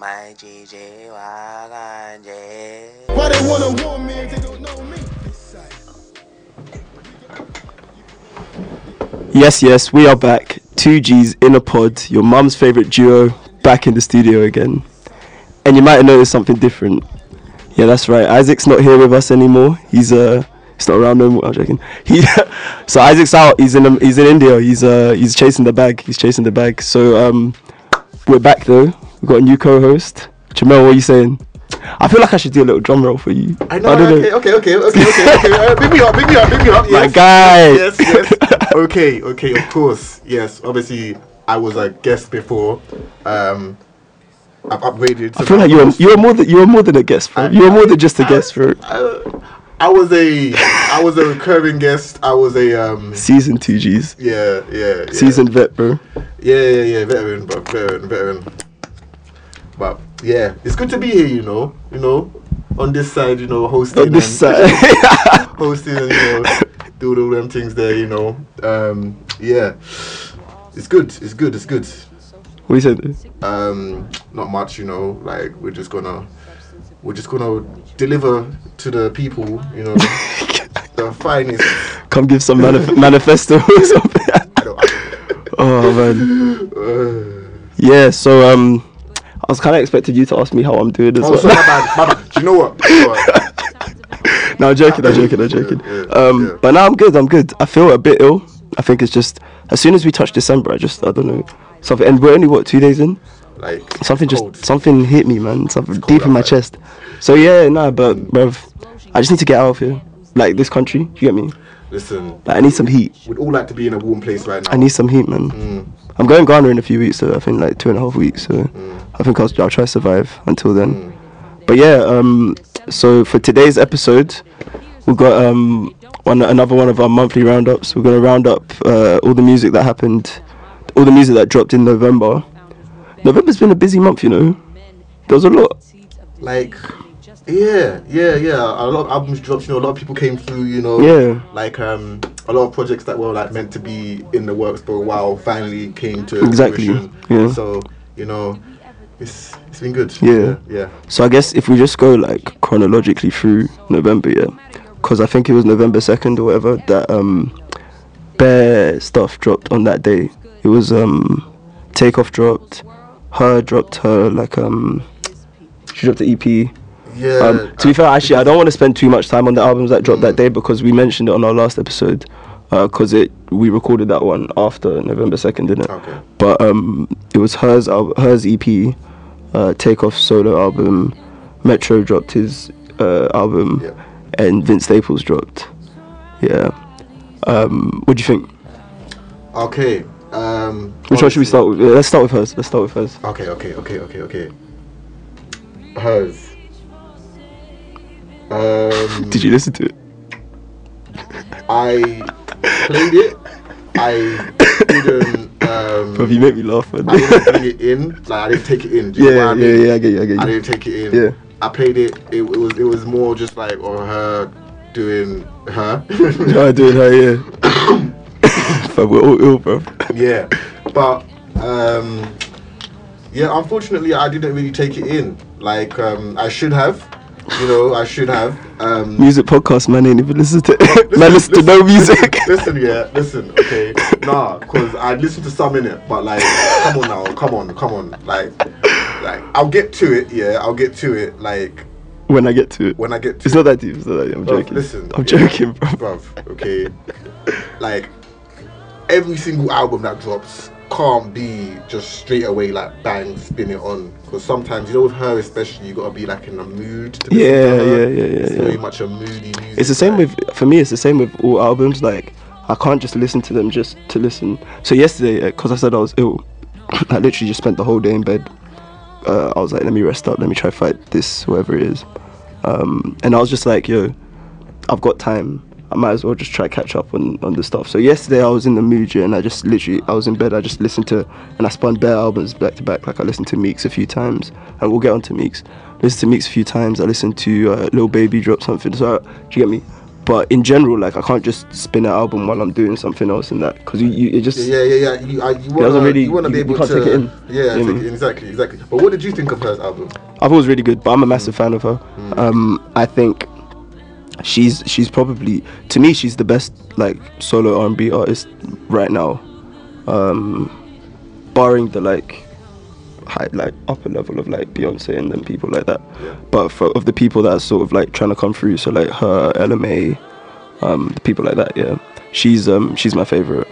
My GG Waganje. Why they wanna warn me if they don't know me? Yes, yes, we are back. Two G's in a pod, your mum's favorite duo, back in the studio again. And you might have noticed something different. Yeah, that's right. Isaac's not here with us anymore. He's uh, he's not around no more. I'm joking. He, so Isaac's out. He's in um, he's in India. He's uh, he's chasing the bag. He's chasing the bag. So um, we're back though. We've got a new co-host. Jamell, what are you saying? I feel like I should do a little drum roll for you. I know. don't okay, okay, okay, okay, okay, okay. Uh, pick me up, pick me up, pick me up. My Yes, guy. Yes, yes. okay, okay. Of course. Yes. Obviously, I was a guest before. Um, I've upgraded. I feel like you're you're more than you're more than a guest, bro. You're more than just a guest, bro. I, I was a I was a recurring guest. I was a um. Season two G's. Yeah, yeah, yeah. Seasoned vet, bro. Yeah, yeah, yeah. Veteran, but veteran, veteran. But yeah, it's good to be here. You know, you know, on this side, you know, hosting. On this and- side. hosting and you know, do all them things there, you know. Um, yeah, it's good. It's good. It's good. what you said? Um, not much, you know. Like we're just gonna, we're just gonna deliver to the people, you know, the finest. Come give some manif- manifesto or something. Oh man. uh, Yeah. So um, was kind of expecting you to ask me how I'm doing as oh, well. sorry, my bad, my bad. Do you know what? You know what? no, I'm joking. I'm joking. I'm joking. Yeah, yeah, Um, yeah. but now I'm good. I'm good. I feel a bit ill. I think it's just as soon as we touch December, I just I don't know something. And we're only what two days in. Like Something just cold. something hit me, man. Something deep in my outside. chest. So yeah, nah, but bruv, I just need to get out of here. Like this country, you get me? Listen, Like I need some heat. we'd all like to be in a warm place right now. I need some heat, man. Mm. I'm going Ghana in a few weeks, so I think like two and a half weeks. So Mm. I think I'll, I'll try to survive until then. But yeah, um, so for today's episode, we've got um, one another one of our monthly roundups. We're gonna round up uh, all the music that happened, all the music that dropped in November. November's been a busy month, you know. There was a lot. like yeah yeah yeah a lot of albums dropped you know a lot of people came through you know Yeah. like um a lot of projects that were like meant to be in the works for a while finally came to Exactly, fruition. yeah. so you know it's it's been good Yeah. yeah So I guess if we just go like chronologically through November, yeah, because I think it was November second or whatever that um, bare stuff dropped on that day. It was um, Takeoff dropped, H.E.R. dropped her like um, she dropped the EP. yeah Um, to be fair, actually, I don't want to spend too much time on the albums that dropped that day because we mentioned it on our last episode. Because it we recorded that one after November second, didn't it? Okay. But um, it was hers al- hers EP, uh, Takeoff solo album, Metro dropped his uh, album, Yeah. and Vince Staples dropped. Yeah. Um, what do you think? okay um Which one should we start with? Yeah, let's start with hers. Let's start with hers. okay okay okay okay okay hers um Did you listen to it? I played it I didn't um Bro, you make me laugh, man. I didn't bring it in. Like I didn't take it in. Do you know yeah, what I yeah, mean? yeah. I get you. I get you. I didn't take it in. Yeah. I played it. It, it was it was more just like or her doing her. I doing her, yeah. Fam, we're all ill, bro. yeah. But um yeah, unfortunately I didn't really take it in. Like um I should have. You know, I should have. Um Music podcast, man, ain't even listen to man, listen to no music. Listen, yeah, listen, okay. Nah, cause I listened to some in it, but like, come on now, come on, come on, like, like I'll get to it, yeah, I'll get to it, like when I get to it. when I get to It's not that deep, it's not that deep. I'm Bruv, joking. listen, I'm yeah, joking, bro. bruv, okay, like every single album that drops can't be just straight away like bang, spin it on, cause sometimes you know with her especially you gotta be like in a mood. To Yeah, to her. yeah, yeah, yeah, It's yeah. very much a moody music. It's the same like- with for me. It's the same with all albums. Like I can't just listen to them just to listen. So yesterday, because I said I was ill, I literally just spent the whole day in bed. Uh, I was like, let me rest up. Let me try fight this, whatever it is. Um, and I was just like, yo, I've got time. I might as well just try catch up on, on the stuff. So yesterday I was in the mood, and I just literally I was in bed. I just listened to and I spun bare albums back to back. Like I listened to Meeks a few times, and we'll get on to Meeks. Listened to Meeks a few times. I listened to uh, Lil Baby drop something. So do you get me? But in general, like I can't just spin an album while I'm doing something else in that because you, you it just Yeah, yeah, yeah. You, uh, you wanna, really- you wanna you- be you able can't to take it in. Yeah, You take it in, exactly, exactly. But what did you think of her album? I thought it was really good, but I'm a massive fan of her. Um, I think she's she's probably to me she's the best like solo R&B artist right now, um, barring the like high like upper level of like Beyonce and then people like that. But for of the people that are sort of like trying to come through, so like her, Ella Mai, um, the people like that, yeah, she's um she's my favorite.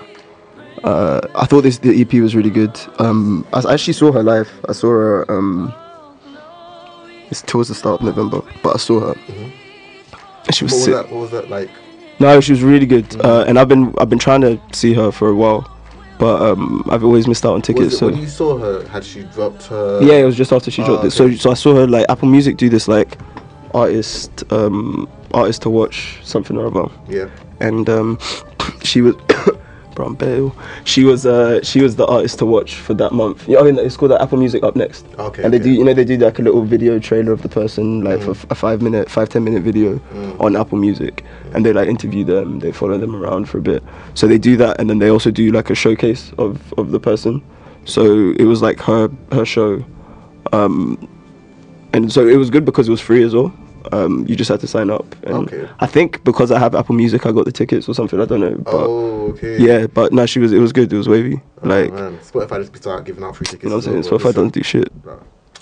Uh, I thought this the EP was really good. Um, I actually saw her live. I saw her um. It's towards the start of November, but I saw her. And she was, What was sick. that? What was that like? No, she was really good. Uh, and I've been I've been trying to see her for a while, but um, I've always missed out on tickets. It, so when you saw her, had she dropped her? yeah, it was just after she Oh, dropped it. So so I saw her like Apple Music do this like artist um artist to watch something or other, Yeah. and um she was. Brown Bale. She was uh she was the artist to watch for that month. Yeah, I mean it's called uh, Apple Music Up Next. Okay, And they okay. do you know they do like a little video trailer of the person like for f- a five minute five ten minute video on Apple Music, and they like interview them. They follow them around for a bit. So they do that, and then they also do like a showcase of of the person. So it was like her her show, um, and so it was good because it was free as well. Um, you just had to sign up. And Okay. I think because I have Apple Music, I got the tickets or something. I don't know. But Oh, okay. yeah, but no, she was. It was good. It was wavy. Oh, Like man. Spotify just start giving out free tickets. you know what I'm saying. well, Spotify doesn't do shit. bro.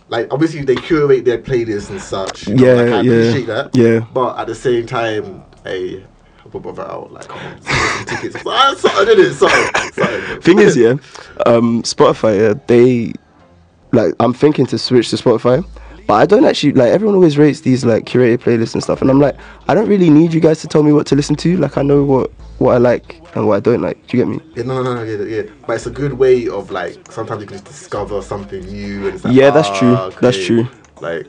Like obviously they curate their playlists and such. you know, Yeah, like, I yeah, appreciate that. yeah. But at the same time, hey, help a brother out. Like, on, tickets. Something in it. Thing is, yeah, um, Spotify. Yeah, they like. I'm thinking to switch to Spotify, but I don't actually like. Everyone always rates these like curated playlists and stuff, and I'm like, I don't really need you guys to tell me what to listen to. Like, I know what what I like and what I don't like. Do you get me? Yeah, no, no, no, yeah, yeah. But it's a good way of like sometimes you can just discover something new and like, Yeah, that's ah, true. That's okay. true. Like,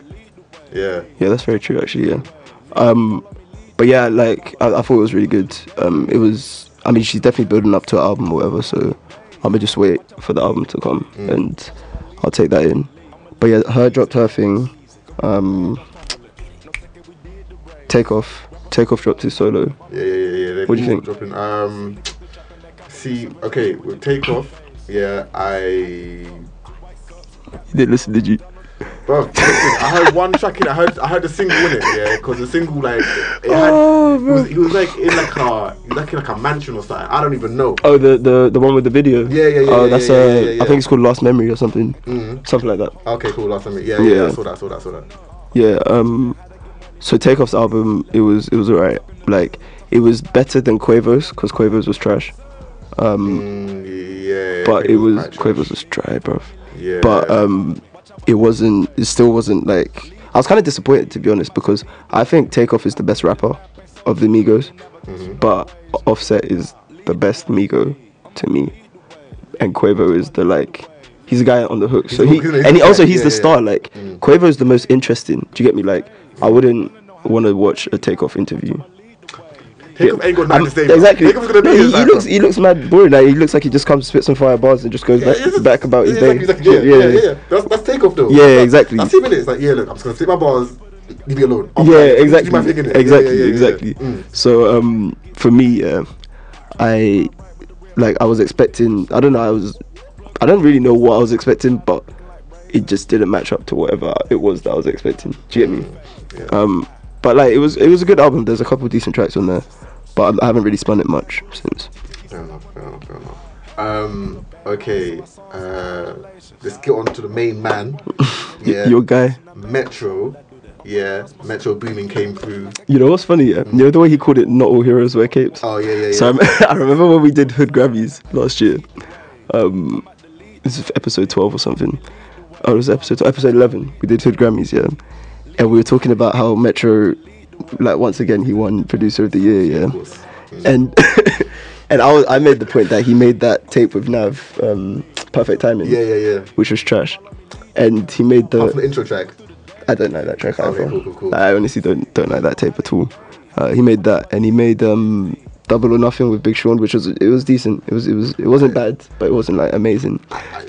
yeah. Yeah, that's very true actually. Yeah. Um, but yeah, like I, I thought it was really good. Um, it was. I mean, she's definitely building up to an album or whatever. So I'm gonna just wait for the album to come and I'll take that in. But yeah, H.E.R. dropped her thing. Um, take off. Take off dropped his solo. Yeah, yeah, yeah, yeah. What do you think? Dropping. Um, see, okay, with takeoff. Yeah, I. You didn't listen, did you? Bro, I heard one track in. it, I heard, I heard the single in it. Yeah, because the single like it had. Oh, it was, he was like in like a, like in like a mansion or something. I don't even know. Oh, the the the one with the video. Yeah, yeah, yeah, Oh, yeah, that's yeah, uh, yeah, yeah. I think it's called Last Memory or something. Mhm. Something like that. Okay, cool. Last time, yeah, yeah, Yeah. I saw that, I saw that, I saw that. Yeah. Um. So Takeoff's album, it was it was alright. Like it was better than Quavo's because Quavo's was trash. Um. Mm, yeah, but it was trash. Quavo's was dry, bro. Yeah. But um, it wasn't. It still wasn't like. I was kind of disappointed to be honest because I think Takeoff is the best rapper of the Migos, Mm-hmm. but Offset is the best Migo to me, and Quavo is the like. He's a guy on the hook, so he hook, isn't he? and he also Yeah, he's the yeah, Mm. star. Like Quavo is the most interesting. Do you get me? Like I wouldn't want to watch a Takeoff interview. Takeoff ain't got nothing to say. exactly. Takeoff's gonna be he, he looks he looks mad boring. Like he looks like he just comes spits some fire bars and just goes back it's- back about his day. Exactly, yeah, yeah, yeah, yeah. That's, that's takeoff though. Yeah, exactly. That's in it. It's like, yeah, look, I'm just gonna spit my bars, leave me alone. I'm yeah, like, exactly, my thing exactly, Yeah, yeah, yeah, yeah. exactly. Mm. So um, for me, uh, I like I was expecting. I don't know. I was. I don't really know what I was expecting, but it just didn't match up to whatever it was that I was expecting. Do you get me? Yeah. Um, but like it was, it was a good album. There's a couple decent tracks on there, but I haven't really spun it much since. Fair enough, fair enough, fair enough. Um, okay, uh, let's get on to the main man. Yeah, Your guy. Metro. Yeah, Metro Boomin came through. You know what's funny? Yeah, you know the way he called it. Not all heroes wear capes. Oh yeah, yeah, yeah. So I'm, I remember when we did Hood Grammys last year. Um, this is episode 12 or something. Oh, it was episode episode 11. We did Hood Grammys, yeah, and we were talking about how Metro, like once again, he won Producer of the Year, yeah, and and I was, I made the point that he made that tape with Nav, um, Perfect Timing, Yeah, yeah, yeah. which was trash, and he made the the intro track. I don't like that track Okay, either. cool, cool, cool. I honestly don't don't like that tape at all. Uh, he made that, and he made um Double or Nothing with Big Sean, which was it was decent. It was it was it wasn't bad, but it wasn't like amazing.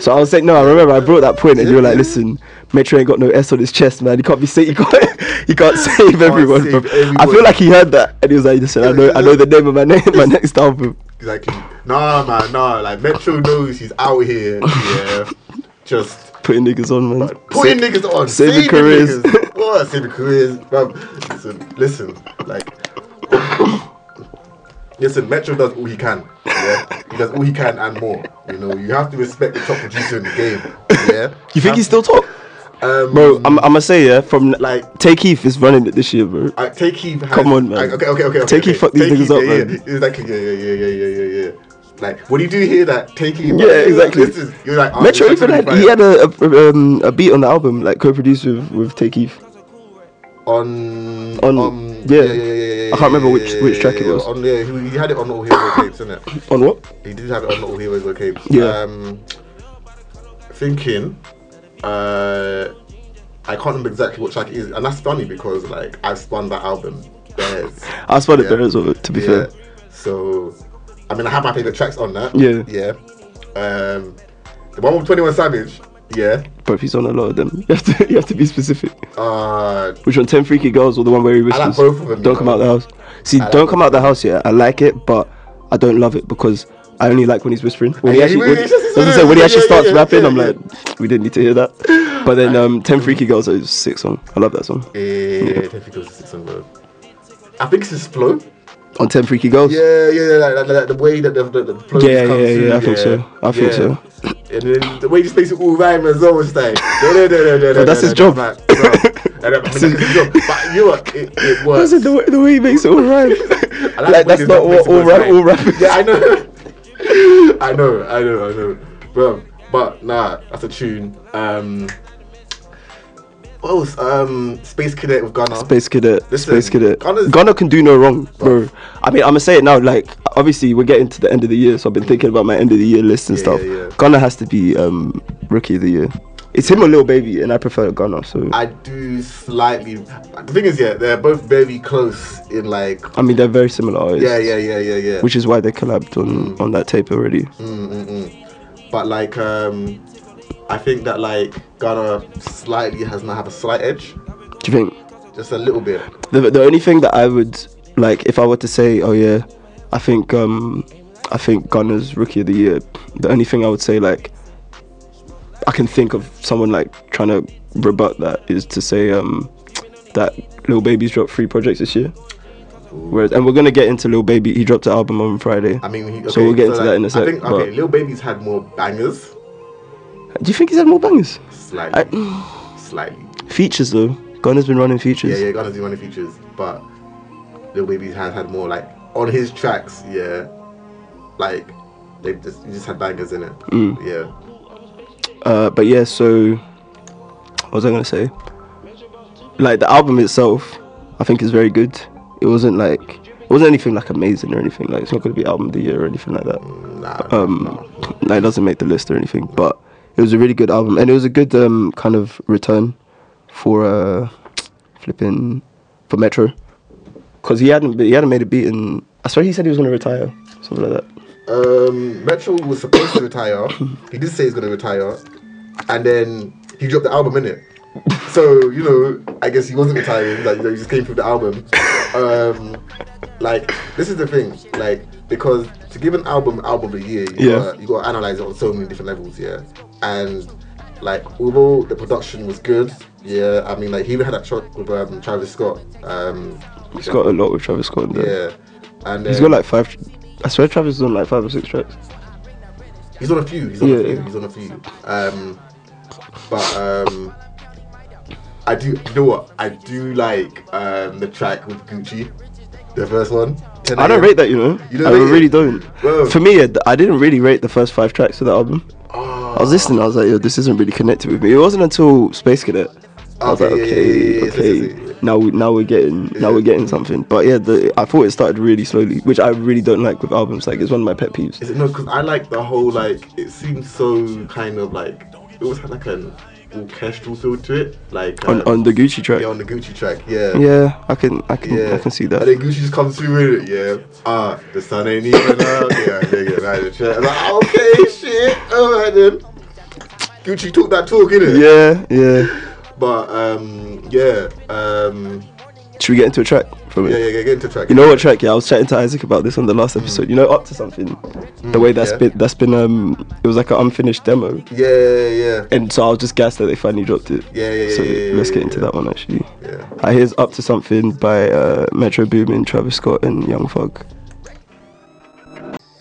So I was saying no. I remember I brought that point, and you were like, "Listen, Metro ain't got no S on his chest, man. He can't be say he can't he can't save everyone." save bro." I feel like he heard that, and he was like, "Listen, I know I know the name of my name, my next album." Exactly. Nah, man, nah. Like Metro knows he's out here. Yeah. Just Putting niggas on, man. putting Sa- niggas on, saving saving careers. Niggas. Oh, saving careers, bro. Listen, listen, like. Listen, Metro does all he can. Yeah, he does all he can and more. You know, you have to respect the top producer in the game. Yeah, You think he's still top, um, bro? I'm, I'm gonna say yeah. From like like Tay Keith is running it this year, bro. I, Tay Keith. Has, Come on, man. I- okay, okay, okay. okay Tay Keith okay. fuck these niggas Heath, up, yeah, man. Yeah, exactly. Yeah, yeah, yeah, yeah, yeah, yeah, yeah. Like, what do you do here? That Tay Keith. Yeah, exactly. This is, you're like, oh, Metro even had he had a, a um a beat on the album like co-produced with with Tay Keith. on On- um, yeah, yeah, yeah, yeah, I can't remember which- which track it was. On yeah, he, he had it on All Heroes Capes, isn't it? On what? He did have it on All Heroes Capes. Yeah. Um, thinking, uh, I can't remember exactly what track it is, and that's funny because like I've spun that album. There's I spotted Yeah. there as well. To be yeah. fair, So, I mean, I have my favorite tracks on that. Yeah. Yeah. Um, the one with Twenty One Savage. Yeah. but if he's on a lot of them, you have to you have to be specific. Uh, Which one? Ten Freaky Girls or the one where he whispers? I like both of them, Don't come know. out the house. See, like don't come out the house. Yeah, I like it, but I don't love it because I only like when he's whispering. When he actually, when, as I said, when he actually starts rapping, I'm like, we didn't need to hear that. But then, um, Ten Freaky Girls is a sick song. I love that song. yeah, Ten Feet Goes to Six on Road. I think it's his flow. On Ten Freaky Girls. Yeah, yeah, like, like, like the way that the, the, the flow Yeah, comes yeah, through, yeah, I think so. I think so. And then the way he just makes it all rhyme as well, it's like, da, da, da, da, da, But that's his job. like, bro. And I mean, that's his job. But you know what? It, it works. said the way, the way he makes it all right. I like, way that's not rap what all, rap, rhyme. all rappers. Yeah, I know. I know, I know, I know. Bro, but nah, that's a tune. Um, what else? Um, Space Cadet with Gunna. Space Cadet. Listen, Space Cadet. Gunna's- Gunna can do no wrong, bro. I mean, I'm gonna say it now. Like, obviously, we're getting to the end of the year, so I've been thinking about my end of the year list and Yeah, stuff. yeah, yeah. Gunna has to be um, rookie of the year. It's him or Lil Baby, and I prefer Gunna. So I, do slightly. The thing is, yeah, they're both very close in like. I mean, they're very similar artists. Yeah, yeah, yeah, yeah, yeah. Which is why they collabed on on that tape already. but like, um, I think that like Gunna slightly has now have a slight edge, Do you think? just a little bit. The, the only thing that I would like if I were to say, oh yeah, I think um I think Gunna's rookie of the year. The only thing I would say like I can think of someone like trying to rebut that is to say um that Lil Baby's dropped three projects this year. Whereas, and we're gonna get into Lil Baby. He dropped an album on Friday. I mean, he, okay, so we'll get into like, that in a second. I think but- okay, Lil Baby's had more bangers, do you think he's had more bangers? slightly, I, slightly. features though. Gunna's been running features. Yeah, yeah, Gunna's doing running features, but Lil Baby's has had more like on his tracks. Yeah, like they just just had bangers in it. Mm. Yeah. Uh, but yeah, so what was I gonna say? Like the album itself, I think is very good. It wasn't like it wasn't anything like amazing or anything. Like it's not gonna be album of the year or anything like that. Nah. Um, like, it doesn't make the list or anything. But it was a really good album, and it was a good um kind of return for uh flipping for Metro, because he hadn't he hadn't made a beat in. I swear he said he was gonna retire, something like that. Um, Metro was supposed to retire. He did say he's gonna retire, and then he dropped the album in it. So you know, I guess he wasn't retiring. Like you know, he just came through the album. Um, like this is the thing, like because to give an album album of the year, you Yeah. gotta, you got to analyze it on so many different levels, yeah. And like although the production was good, yeah. I mean, like he even had that track with um, Travis Scott. Um, He's got a lot with Travis Scott. There. yeah, and he's got like five. I swear Travis is on like five or six tracks. He's on a few. He's on Yeah. a few. He's on a few. Um, but um, I do. You know what? I do like um the track with Gucci, the first one. I don't rate that, you know. You don't I rate it? really don't. Bro. For me, I didn't really rate the first five tracks of the album. Oh, I was listening. I was like, yo, this isn't really connected with me. It wasn't until Space Cadet. I was Okay, like, okay, yeah, yeah, yeah, okay. Now, we, now we're getting, now we're getting something. But yeah, the, I thought it started really slowly, which I really don't like with albums. Like, it's one of my pet peeves. Is it no? Because I like the whole like. It seems so kind of like it always had like an orchestral feel to it, like on, um, on the Gucci track. yeah, on the Gucci track. Yeah, Yeah, I can, I can, yeah. I can see And that. then Gucci just comes through with it. Yeah, ah, the sun ain't even out. Yeah, nigga, right, the track. I'm like, okay, shit, alright then. Gucci took that talk, innit? Yeah, yeah. But um, yeah, um, Should we get into a track from it? yeah, yeah, yeah, get into track. You know what track? Yeah, I was chatting to Isaac about this on the last episode. You know, up to something. the way that's yeah. been, that's been, um, it was like an unfinished demo, Yeah, yeah, yeah. and so I was just gassed that they finally dropped it. Yeah, yeah, So yeah, yeah, let's yeah, get into yeah. that one actually. Yeah. I here's up to something by uh, Metro Boomin, Travis Scott, and Young Thug.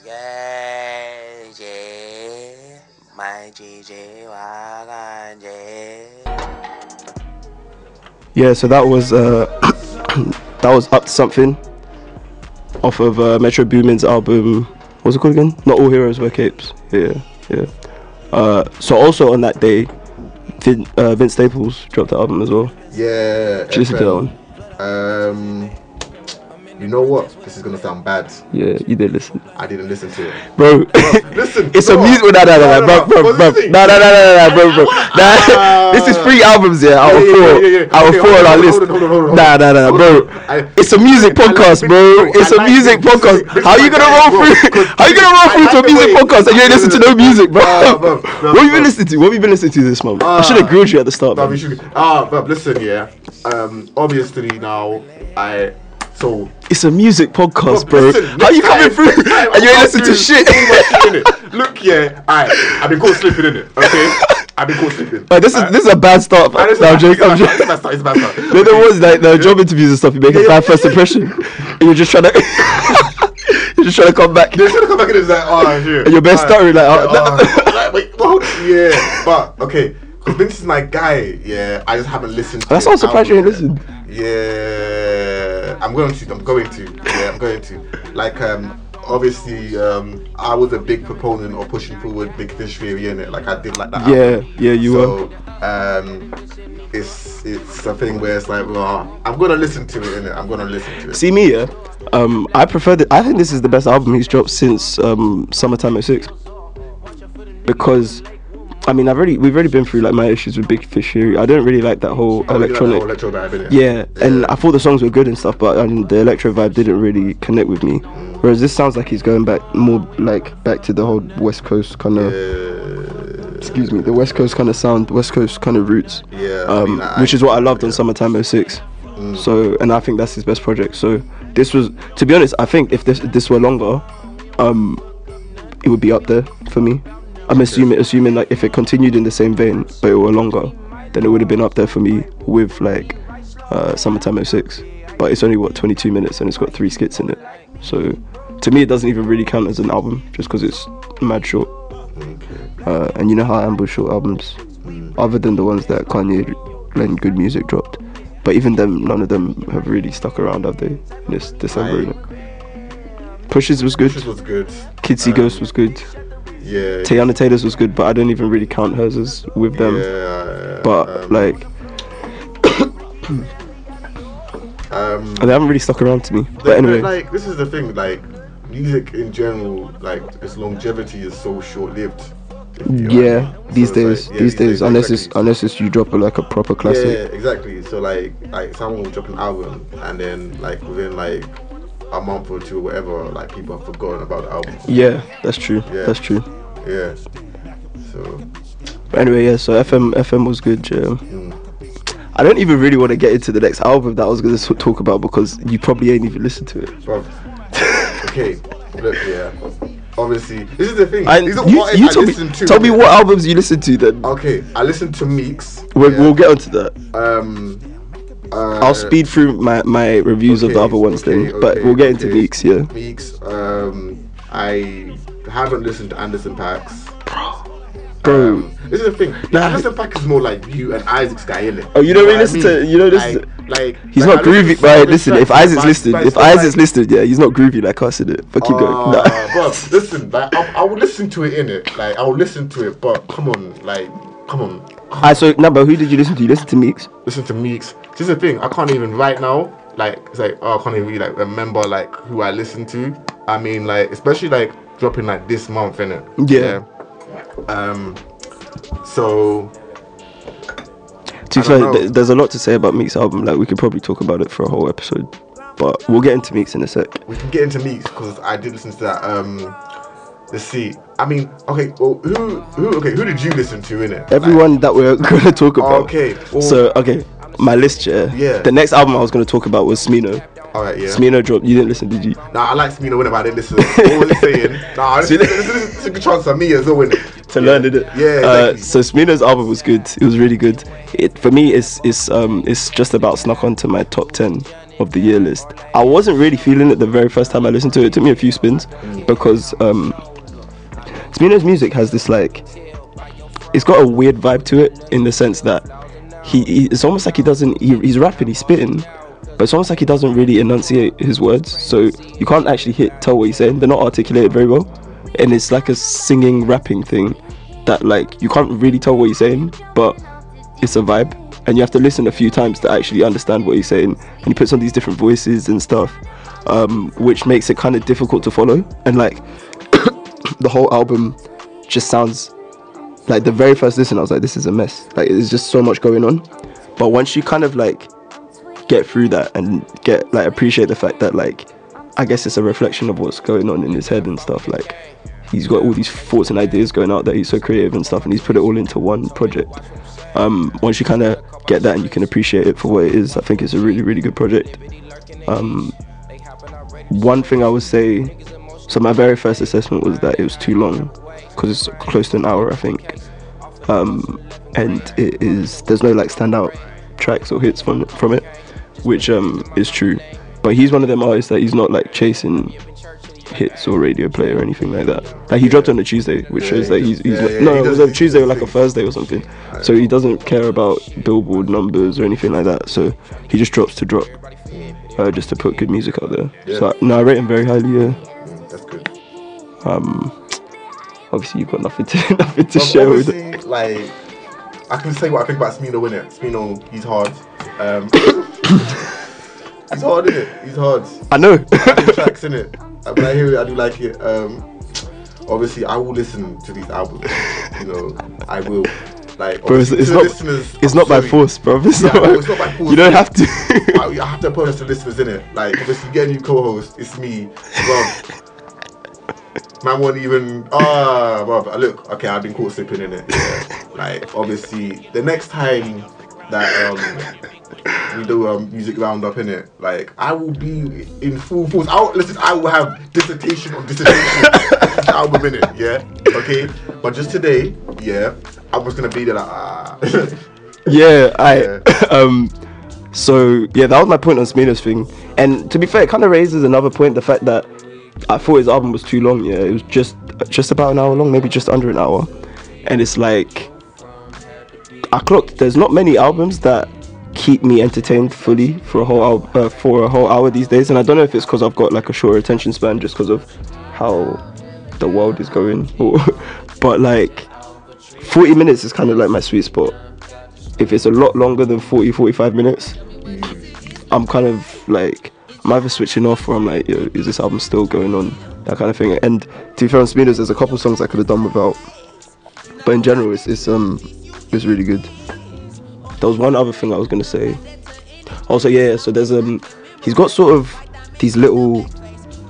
Yeah, yeah, my GJ wagon, yeah. Yeah, so that was uh, that was up to something off of uh, Metro Boomin's album. What's it called again? Not all heroes wear capes. Yeah, yeah. Uh, so also on that day, Vin, uh, Vince Staples dropped the album as well. Yeah. Did you listen to that one? Um, you know what? This is gonna sound bad. Yeah, you didn't listen, I didn't listen to it. bro. listen, it's a music. No, no, no, no, No, bro, bro, bro. this thing? No, no, no, no, no, bro, bro. Nah, this is three albums, yeah, out of Yeah, yeah, four, yeah, yeah. out of four on our list. Nah, nah, nah, bro. It's a music podcast, bro. bro, It's a music podcast. How you gonna roll bro, through? How you gonna roll through to a music podcast and you ain't listen to no music, bro? Nah, bro, bro, What have you been listening to? What have you been listening to this month? I should have grilled you at the start. But man. we should. Ah, but listen, yeah. Um, obviously now I so. It's a music podcast, bro. listen, How you coming through and you ain't listening to shit? shit. Look, yeah, alright. I've been caught slipping in it. Okay, I've been caught slipping. Like, this is this is a bad start. Is No, I'm joking. I'm this is joking. bad start, it's a bad start, it's a bad No, there was like the job interviews and stuff. You make a bad first impression, and you're just trying to, you're just trying to come back. You're trying to come back and it's like, oh shit. And your best Alright. story, like, oh, oh, like, wait, what? Yeah, but okay, because Vince is my guy. Yeah, I just haven't listened. to That's I'm surprised you listened. Yeah, I'm going to. I'm going to. Yeah, I'm going to. Like, um, obviously, um, I was a big proponent of pushing forward Big Fish Theory in it. Like, I did like that. Yeah, album. yeah, you were. so, um, it's it's a thing where it's like, well, I'm gonna listen to it. Innit? I'm gonna listen to it. See me, yeah. Um, I prefer. The, I think this is the best album he's dropped since um, Summertime 06. Because, I mean, I've already we've already been through like my issues with Big Fish Theory. I don't really like that whole Oh, you like electronic. whole vibe, innit? Yeah, and I thought the songs were good and stuff, but um, the electro vibe didn't really connect with me. Whereas this sounds like he's going back more like back to the whole West Coast kind of. Excuse me, the West Coast kind of sound, West Coast kind of roots. Yeah, I Um, mean, I- which is what I loved on yeah. Mm. Summertime 06. So, and I think that's his best project. So, this was, to be honest, I think if this this were longer, um, it would be up there for me. I'm assuming, assuming like if it continued in the same vein, but it were longer, then it would have been up there for me with like uh, Summertime 06. But it's only what 22 minutes and it's got three skits in it. So, to me, it doesn't even really count as an album just because it's mad short. Uh, and you know how I am with short albums, other than the ones that Kanye and Good Music dropped. But even them, none of them have really stuck around, have they? In this December, I- Pusha's was good. This was good. Kids See Ghosts was good. Yeah. Teyana Taylor's was good, but I don't even really count hers as with them. Yeah. But um, like, um, they haven't really stuck around to me. But anyway, like this is the thing, like music in general, like its longevity is so short-lived. if you know what I yeah. So these days, like- yeah, these days, unless it's unless it's you drop a, like a proper classic. Yeah, exactly. So like, like someone will drop an album, and then like within like a month or two or whatever, like people have forgotten about the album. Yeah, that's true. Yeah. That's true. Yeah. So But anyway, yeah. So FM FM was good. Yeah. Mm. I don't even really want to get into the next album that I was gonna talk about because you probably ain't even listened to it. Bro. okay, look, yeah. Obviously, this is the thing. I, These are you what you I told me, listen to. tell me what albums you listen to then. Okay, I listened to Meeks. We'll, yeah. we'll get onto that. Um, uh, I'll speed through my, my reviews of the other ones okay, then, but we'll get into okay. Meeks, yeah. Meeks. Um, I haven't listened to Anderson Paak's. Bro, Um, this is the thing. Nah. Anderson Paak is more like you and Isaac's guy, isn't it? Oh, you don't really listen to- you know this- Like, like he's like, not I groovy. to Right, listen, if Isaac's but- listed, but if Isaac's listed, yeah, he's not groovy like us, in it. But keep going. Uh, Nah. bro, listen, like I, I will listen to it in it. Like I'll listen to it, but come on, like come on, Alright, so now, but who did you listen to? You listened to Meeks? listen to Meeks. This is the thing. I can't even right now. Like it's like oh, I can't even really, like remember like who I listened to. I mean like especially like dropping like this month in it. Yeah. Um. So To I be fair, th- there's a lot to say about Meek's album. Like we could probably talk about it for a whole episode, but we'll get into Meek's in a sec. we can get into Meeks because I did listen to that. Um, let's see. I mean, okay. Well, who who okay? Who did you listen to in it? Everyone that we're gonna talk about. Okay, well- so okay, my list, yeah. Yeah. The next album I was gonna talk about was Smino. All right, yeah. Smino dropped. You didn't listen, did you? Nah, I like Smino but I didn't listen. What was he saying? Nah, this, this, this, this is a good chance for me as well, to yeah. learn it. Yeah, Uh, exactly. so Smino's album was good. It was really good. It for me, it's it's um it's just about snuck onto my top ten of the year list. I wasn't really feeling it the very first time I listened to it. It took me a few spins because um Smino's music has this like it's got a weird vibe to it in the sense that he, he it's almost like he doesn't he, he's rapping he's spitting but it's almost like he doesn't really enunciate his words. So you can't actually hit tell what he's saying. They're not articulated very well. And it's like a singing rapping thing that like you can't really tell what he's saying but it's a vibe. And you have to listen a few times to actually understand what he's saying. And he puts on these different voices and stuff um, which makes it kind of difficult to follow. And like the whole album just sounds like the very first listen, I was like, this is a mess. Like, there's just so much going on. But once you kind of like get through that and get like appreciate the fact that like, I guess it's a reflection of what's going on in his head and stuff. Like, he's got all these thoughts and ideas going out there. He's so creative and stuff, and he's put it all into one project. Um, once you kind of get that and you can appreciate it for what it is, I think it's a really, really good project. Um, one thing I would say, so my very first assessment was that it was too long because it's close to an hour, I think. Um, and it is there's no like standout tracks or hits from from it, which um is true. But he's one of them artists that he's not like chasing hits or radio play or anything like that. Like he dropped on a Tuesday, which Yeah, shows that he's, he's yeah, not- yeah, no, it was a Tuesday or like a Thursday or something. So he doesn't care about Billboard numbers or anything like that. So he just drops to drop, uh, just to put good music out there. So I, no, I rate him very highly. Yeah. That's good. Um, Obviously, you've got nothing to nothing to But share with. like, I can say what I think about Smino winning. Smino, he's hard. Um, he's hard, isn't it? He's hard. I know. Tracks in it. When I hear it, I do like it. Um, obviously, I will listen to these albums. You know, I will. Like, Bro, it's, obviously, it's not. It's I'm not by force, bro. It's, Yeah, not, no, it's not by force. You don't have to. I, I have to apologize to listeners in it. Like, obviously, get a new co-host. It's me, bro. Man, won't even. Ah. Look, okay, I've been caught slipping in it. Yeah. Like, obviously, the next time that um we do a music roundup in it, like, I will be in full force. I'll listen. I will have dissertation on dissertation album in it. Yeah. Okay. But just today, yeah, I was gonna be there like ah. yeah, I. Yeah. um. So yeah, that was my point on Smino's thing. And to be fair, it kind of raises another point: the fact that I thought his album was too long. Yeah, it was just just about an hour long, maybe just under an hour. And it's like I clocked. There's not many albums that keep me entertained fully for a whole hour, uh, for a whole hour these days. And I don't know if it's because I've got like a shorter attention span, just because of how the world is going. But like 40 minutes is kind of like my sweet spot. If it's a lot longer than 40, 45 minutes, I'm kind of like I'm either switching off or I'm like, Yo, is this album still going on? That kind of thing. And to be fair on Smino's, there's a couple songs I could have done without. But in general, it's, it's um it's really good. There was one other thing I was gonna say. Also, yeah. So there's um he's got sort of these little.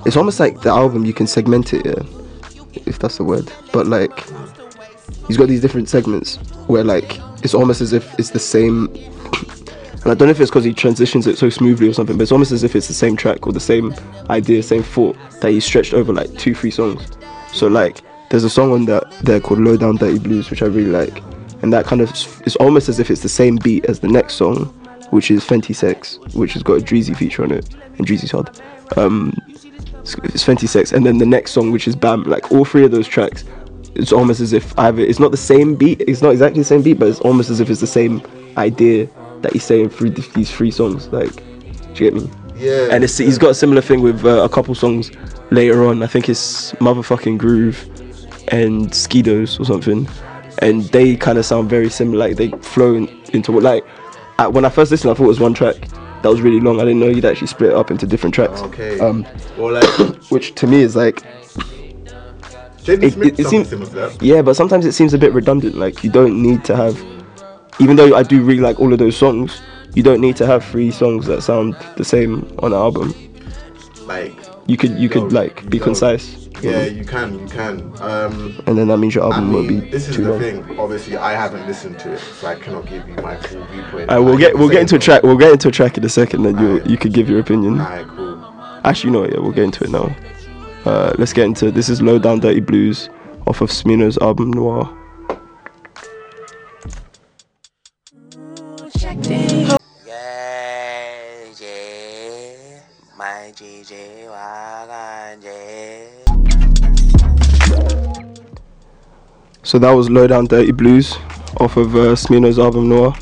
It's almost like the album you can segment it, yeah, if that's the word. But like he's got these different segments where like it's almost as if it's the same and I don't know if it's because he transitions it so smoothly or something, but it's almost as if it's the same track or the same idea, same thought that he stretched over like two, three songs. So like, there's a song on that there called "Low Down Dirty Blues," which I really like, and that kind of it's almost as if it's the same beat as the next song, which is Fenty Sex, which has got a Dreezy feature on it, and Dreezy's hard. Um, it's, Fenty Sex, and then the next song, which is Bam. Like all three of those tracks, it's almost as if either it's not the same beat, it's not exactly the same beat, but it's almost as if it's the same idea that he's saying through th- these three songs. Like, do you get me? Yeah. And it's, he's got a similar thing with uh, a couple songs later on. I think it's Motherfucking Groove and Skidos or something. And they kind of sound very similar. Like they flow in, into what, like, when I first listened, I thought it was one track that was really long. I didn't know you'd actually split it up into different tracks. Okay. Um, or like which to me is like, Jaden it- it seems- similar to that. yeah, but sometimes it seems a bit redundant. Like you don't need to have even though I do really like all of those songs, you don't need to have three songs that sound the same on an album. Like You could you could like be concise. yeah, you can, you can. Um, And then that means your I album won't be this is too the long. thing. Obviously, I haven't listened to it, so I cannot give you my full viewpoint. I get we'll get into a track. We'll get into a track in a second, and you you could give your opinion. Alright, cool. Actually, no, yeah, we'll get into it now. Uh, let's get into this is Low Down Dirty Blues off of Smino's album Noir. My GG. So that was Low Down Dirty Blues off of uh, Smino's album Noir,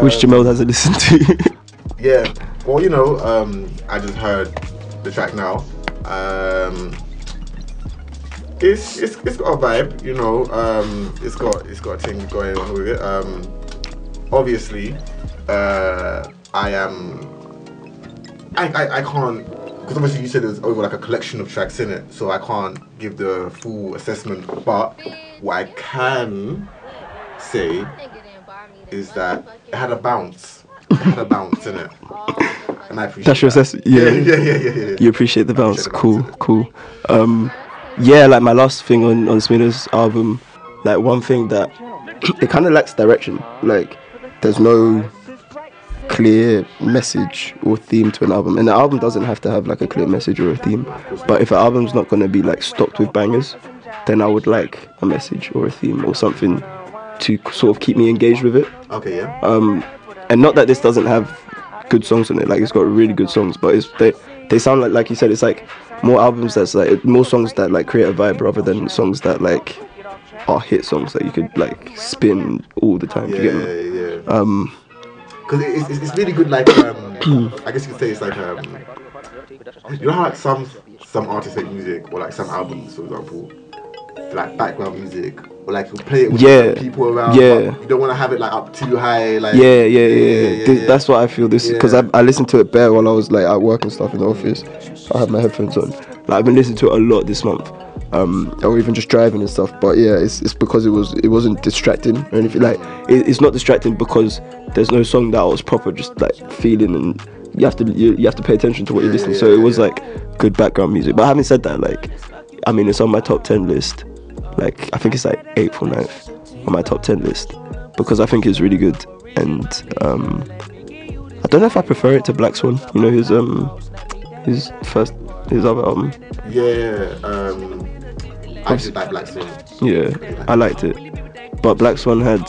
which Um, Jamell hasn't listened to. Yeah. Well, you know, um, I just heard the track now. Um, it's, it's it's got a vibe, you know. Um, it's got it's got a thing going on with it. Um, obviously, uh, I am. I I, I can't because obviously you said there's over like a collection of tracks in it, so I can't give the full assessment. But what I can say is that it had a bounce. It had a bounce in it, and I appreciate. That's your that. assessment. Yeah. yeah, yeah, yeah, yeah. yeah. You appreciate the bounce. Appreciate Cool, cool. Um, yeah, like my last thing on on Smino's album, like one thing that it kind of lacks direction. Like there's no clear message or theme to an album, and the album doesn't have to have like a clear message or a theme. But if an album's not gonna be like stocked with bangers, then I would like a message or a theme or something to sort of keep me engaged with it Okay, yeah. um, and not that this doesn't have good songs on it. Like it's got really good songs, but it's they they sound like like you said. It's like more albums that's like more songs that like create a vibe rather than songs that like are hit songs that you could like spin all the time. Do Yeah, you get me? yeah. Um, Because it's, it's, it's really good. Like, um, I guess you could say it's like, um, you know how like some some artists make music or like some albums, for example, like background music or like you play it with Yeah, people around. yeah. you don't want to have it like up too high. Like yeah, yeah, yeah. yeah, Th- That's what I feel. This because Yeah. I, I listened to it bare while I was like at work and stuff in the office. I had my headphones on. Like I've been listening to it a lot this month, um, or even just driving and stuff. But yeah, it's, it's because it was it wasn't distracting or anything. Like it, it's not distracting because there's no song that I was proper just like feeling and you have to you, you have to pay attention to what you're listening. yeah, so it was like good background music. But having said that, like I mean, it's on my top ten list. Like I think it's like eighth or ninth on my top ten list because I think it's really good and um, I don't know if I prefer it to Black Swan. You know his um his first his other album. yeah. Um, I just like Black Swan. Yeah, I liked it, but Black Swan had.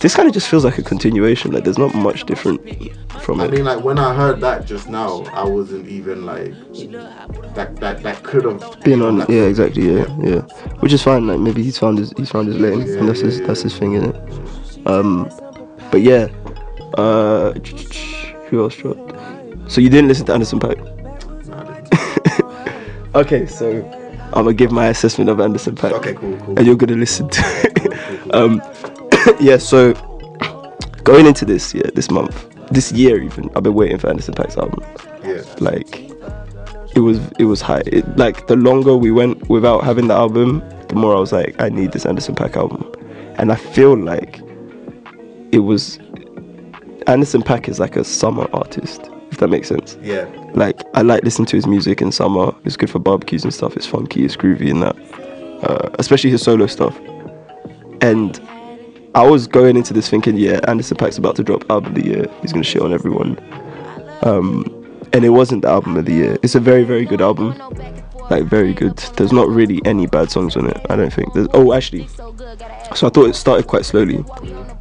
This kind of just feels like a continuation. Like there's not much different from I it. I mean, like when I heard that just now, I wasn't even like that. That that could have Being on, yeah, exactly, yeah, yeah. Which is fine. Like maybe he's found his he's found his lane, Yeah, and that's his yeah, that's his thing in it. Um, but yeah, uh, who else dropped? So you didn't listen to Anderson Paak? Okay, so I'm gonna give my assessment of Anderson Paak. Okay, cool, cool. And you're gonna listen to it. um, yeah, so going into this, yeah, this month, this year even, I've been waiting for Anderson Paak's album. Yeah. Like, it was it was high. It, like the longer we went without having the album, the more I was like, I need this Anderson Paak album, and I feel like it was Anderson Paak is like a summer artist, that makes sense Yeah. like I like listening to his music in summer. It's good for barbecues and stuff. It's funky, it's groovy and that, uh, especially his solo stuff. And I was going into this thinking, yeah, Anderson Paak's about to drop album of the year. He's gonna shit on everyone. Um, and it wasn't the album of the year. It's a very, very good album. Like very good. There's not really any bad songs on it. I don't think. There's, oh, actually. So I thought it started quite slowly,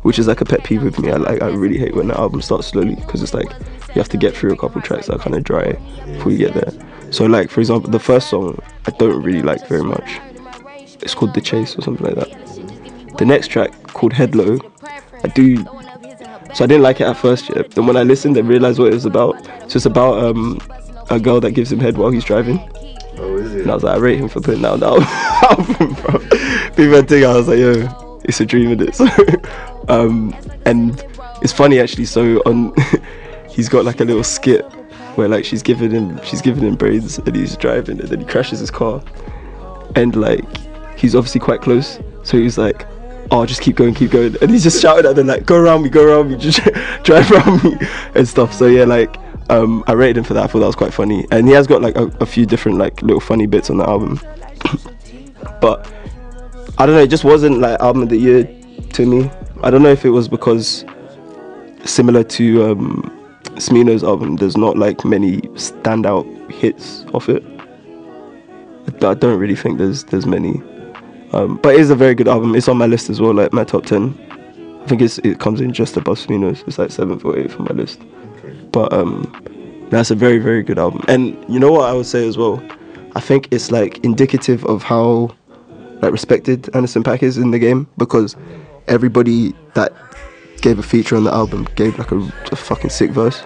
which is like a pet peeve with me. I like I really hate when the album starts slowly because it's like you have to get through a couple tracks that are kind of dry before you get there. So like for example, the first song I don't really like very much. It's called The Chase or something like that. The next track called Head Low, I do. So I didn't like it at first. Yeah. Then when I listened and realized what it was about, so it's about um a girl that gives him head while he's driving. Oh, is it? And I was like, I rate him for putting out that album, bro. People think I was like, yo, it's a dream of it. So, um, and it's funny actually. So on, he's got like a little skit where like she's giving him, she's giving him braids, and he's driving, and then he crashes his car, and like he's obviously quite close. So he's like, oh, just keep going, keep going, and he's just shouting at them like, go around me, go around me, just drive around me and stuff. So yeah, like. Um, I rated him for that. I thought that was quite funny, and he has got like a, a few different like little funny bits on the album. but I don't know, it just wasn't like album of the year to me. I don't know if it was because similar to um, Smino's album, there's not like many standout hits off it. I don't really think there's there's many, um, but it is a very good album. It's on my list as well, like my top ten. I think it's it comes in just above Smino's. It's like seventh or eighth on my list. But um, that's a very very good album. And you know what I would say as well, I think it's like indicative of how like respected Anderson Paak is in the game because everybody that gave a feature on the album gave like a, a fucking sick verse.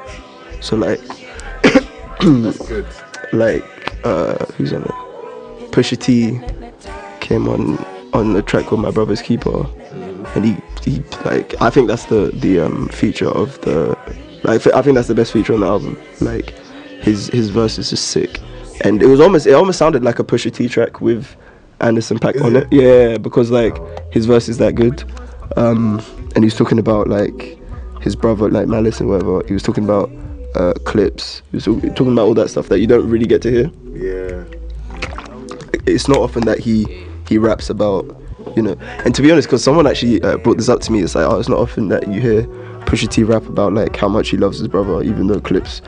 So like like uh who's on it? Pusha T came on on the track called My Brother's Keeper and he he like I think that's the the um feature of the like I think that's the best feature on the album. Like his his verse is just sick. And it was almost it almost sounded like a Pusha T track with Anderson Paak on it? it. Yeah, because like his verse is that good. Um and he was talking about like his brother like Malice and whatever. He was talking about uh Clipse. He was talking about all that stuff that you don't really get to hear Yeah. it's not often that he he raps about you know and to be honest because someone actually uh, brought this up to me it's like oh it's not often that you hear Pusha T rap about like how much he loves his brother even though Clipse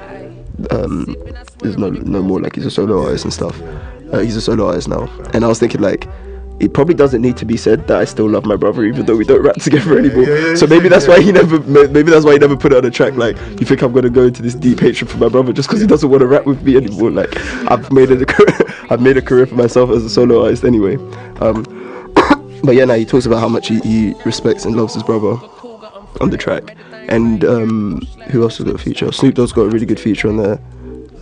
um is no no more like he's a solo artist and stuff uh, he's a solo artist now and I was thinking like it probably doesn't need to be said that I still love my brother even though we don't rap together anymore. yeah, yeah, so maybe that's why he never maybe that's why he never put it on a track like you think I'm gonna go into this deep hatred for my brother just because he doesn't want to rap with me anymore? Like I've made it a career I've made a career for myself as a solo artist anyway. Um but yeah now he talks about how much he, he respects and loves his brother on the track. And um who else has got a feature? Snoop Dogg's got a really good feature on there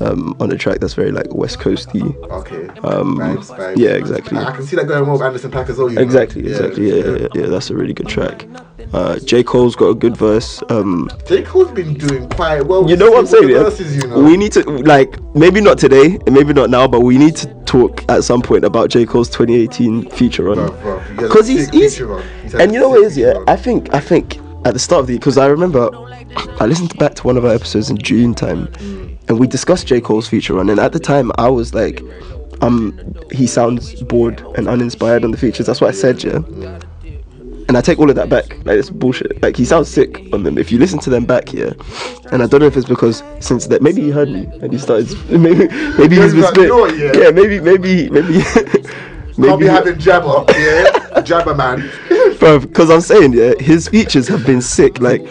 um on the track that's very like west coasty Okay. Um, Vibes, vibes. yeah, exactly. I, can see that going well with Anderson Paak as well. you know? exactly exactly yeah yeah, yeah, yeah that's a really good track uh J Cole's got a good verse um J. Cole's been doing quite well. You know what I'm saying? Yeah? Verses, you know? We need to like maybe not today and maybe not now, but we need to talk at some point about J Cole's 2018 feature run Bruv, bruv, he because he's he's feature run. He's and you know what is yeah. run. I think I think at the start of the because I remember I listened back to one of our episodes in June time, and we discussed J Cole's feature run, and at the time I was like. Um, he sounds bored and uninspired on the features. That's what I said, yeah. And I take all of that back. Like it's bullshit. Like he sounds sick on them. If you listen to them back yeah. and I don't know if it's because since that maybe he heard me and he started maybe maybe he's been like, split. "You know what, yeah." yeah, maybe maybe maybe I'll be having Jabba, yeah, Jabba man. because I'm saying yeah, his features have been sick. Like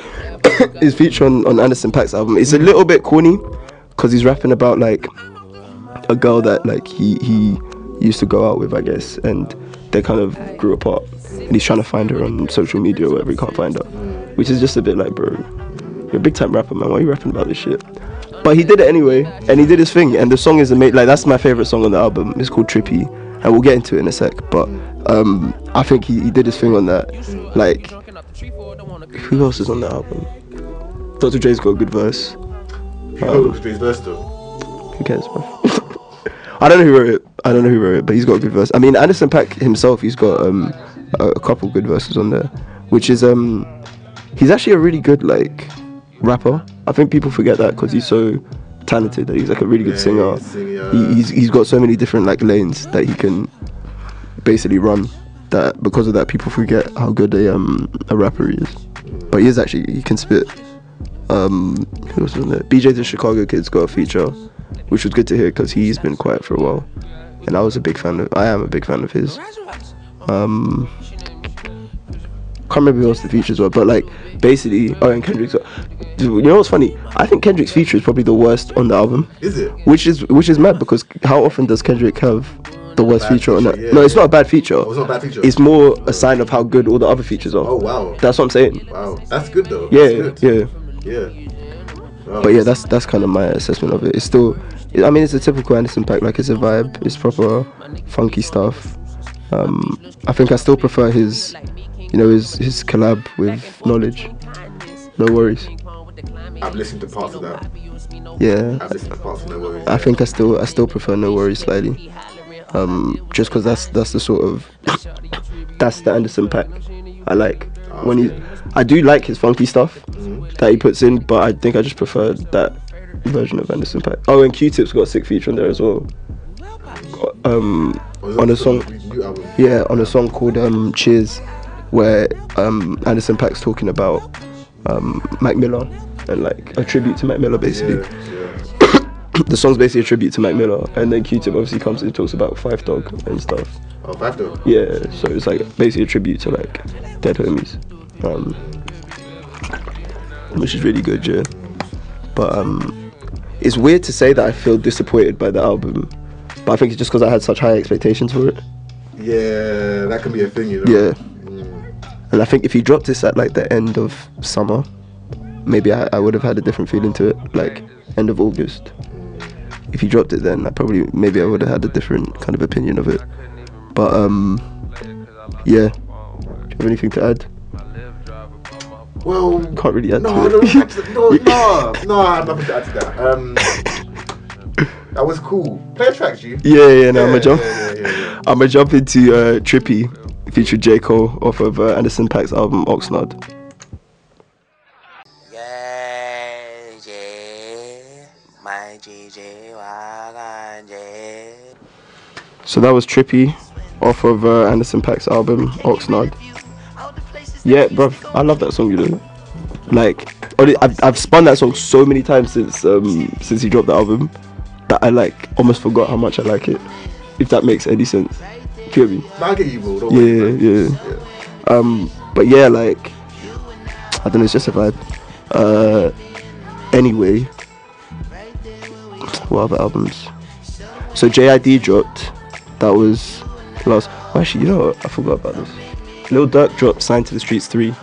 his feature on on Anderson Paak's album, it's a little bit corny because he's rapping about like a girl that like he he used to go out with, I guess, and they kind of grew apart. And he's trying to find her on social media or whatever. He can't find her, which is just a bit like, bro, you're a big time rapper, man. Why are you rapping about this shit? But he did it anyway, and he did his thing. And the song is amazing. Like that's my favorite song on the album. It's called Trippy, and we'll get into it in a sec. But um, I think he, he did his thing on that. Like, who else is on the album? Dr. Dre's got a good verse. Oh. Who cares, bro? I don't know who wrote it. I don't know who wrote it, but he's got a good verse. I mean, Anderson Paak himself, he's got um, a, a couple good verses on there, which is um, he's actually a really good like rapper. I think people forget that because he's so talented. That he's like a really good Yeah, singer. he's a singer. He, he's he's got so many different like lanes that he can basically run. That because of that, people forget how good a um a rapper he is. But he is actually he can spit. Um, who else was on there? BJ the Chicago Kid's got a feature, which was good to hear because he's been quiet for a while, and I was a big fan of. I am a big fan of his. Um, can't remember who else the features were, but like basically, oh, and Kendrick's. You know what's funny? I think Kendrick's feature is probably the worst on the album, Is it? which is which is mad because how often does Kendrick have the worst bad feature on that? yeah, no, it's yeah. not a bad feature. Oh, it's not a bad feature. It's more a sign of how good all the other features are. Oh wow. That's what I'm saying. Wow, that's good though. Yeah, good. yeah. Yeah. But yeah, that's that's kind of my assessment of it. It's still, I mean, it's a typical Anderson Paak. Like it's a vibe. It's proper funky stuff. Um, I think I still prefer his, you know, his his collab with Knxwledge. No worries. I've listened to parts of that. Yeah, I've listened to parts of NxWorries. I think I still I still prefer NxWorries slightly. Um, just because that's that's the sort of that's the Anderson Paak. I like Oh, when he. I do like his funky stuff Mm-hmm. That he puts in, but I think I just prefer that version of Anderson Paak. Oh, and Q-Tip's got a sick feature on there as well. Um, on a song, yeah, on a song called um, Cheers, where um, Anderson Paak's talking about um, Mac Miller and like a tribute to Mac Miller basically. Yeah, yeah. the song's basically a tribute to Mac Miller, and then Q-Tip obviously comes and talks about Phife Dawg and stuff. Oh, five though. Yeah, so it's like basically a tribute to like dead homies, um, which is really good, yeah. But um, it's weird to say that I feel disappointed by the album, but I think it's just because I had such high expectations for it. Yeah, that can be a thing, you know. Yeah, and I think if he dropped this at like the end of summer, maybe I, I would have had a different feeling to it, like end of August. If he dropped it then, I probably maybe I would have had a different kind of opinion of it. But um, yeah. Do you have anything to add? Well, Can't really add no, to no, it. no, no, no, I have nothing to add to that. Um, that was cool. Play a track, G. Yeah, yeah, no, I'm Yeah, gonna jump. yeah, yeah, yeah, yeah. I'm gonna jump into uh, Trippy, featured J Cole off of uh, Anderson Paak's album Oxnard. Yeah, yeah, my GG wagon, yeah. So that was Trippy, off of uh, Anderson Paak's album Oxnard. Yeah, bro, I love that song. You know, like only- I've I've spun that song so many times since um since he dropped the album that I like almost forgot how much I like it. If that makes any sense, get me? I get you, bro. Yeah, worry, yeah. man. Um, but yeah, like I don't know, it's just a vibe. Uh, anyway, what other albums? So JID dropped. That was last. Oh, actually, you know what? I forgot about this. Lil Durk dropped "Signed to the Streets 3,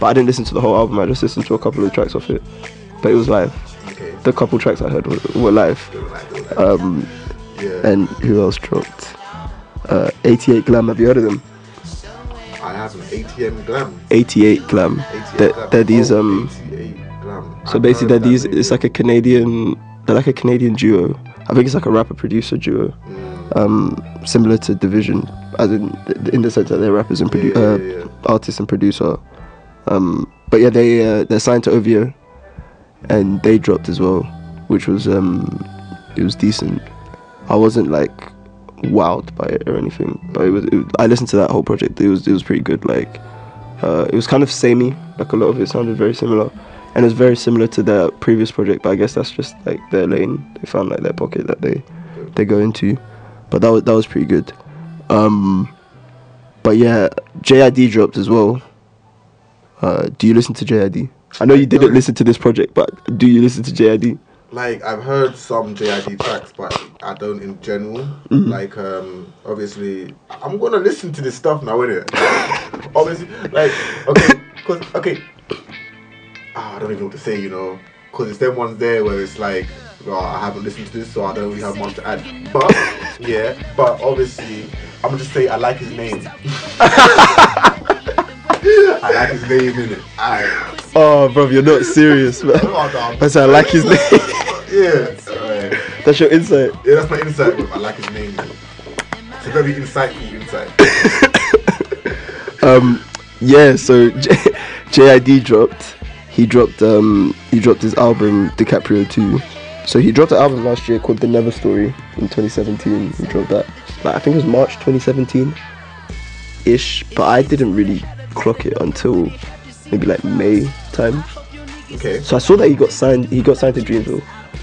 but I didn't listen to the whole album. I just listened to a couple of tracks off it. But it was live. Okay. The couple tracks I heard were, were live. Um, Yeah. and who else dropped? Uh, 88 Glam. Have you heard of them? I have an ATM glam. 88 Glam. 88 They're, glam. they're these Oh, um. 88 glam. So I've basically, they're these. It's like a Canadian. They're like a Canadian duo. I think it's like a rapper producer duo, Mm. Um, similar to dvsn, as in in the sense that they're rappers and produ- Yeah, uh, yeah, yeah. artist and producer. Um, but yeah, they uh, they're signed to OVO, and they dropped as well, which was um, it was decent. I wasn't like wowed by it or anything, but it was. It, I listened to that whole project. It was it was pretty good. Like uh, it was kind of samey. Like a lot of it sounded very similar, and it's very similar to their previous project. But I guess that's just like their lane. They found like their pocket that they they go into. But that was that was pretty good. Um, but yeah, JID dropped as well. Uh, do you listen to JID? I know you didn't listen to this project, but do you listen to JID? like I've heard some JID tracks, but I don't in general. Mm-hmm. Like um, obviously, I'm gonna listen to this stuff now, innit? obviously, like okay, cause okay, ah, I don't even know what to say, you know, cause it's them ones there where it's like, well, I haven't listened to this, so I don't really have much to add. But yeah, but obviously, I'm gonna just say I like his name. I like his name in it. I. Oh, bro, you're not serious, man. I said I like his name. Yeah. alright. That's your insight. Yeah, that's my insight. Bro. I like his name. Bro. It's a very insightful insight. Um, yeah. So J- JID dropped. He dropped. Um, he dropped his album DiCaprio 2. So he dropped an album last year called The Never Story in 2017. He dropped that. Like I think it was March 2017, ish. But I didn't really clock it until maybe like May time. Okay. So I saw that he got signed. He got signed to Dreamville.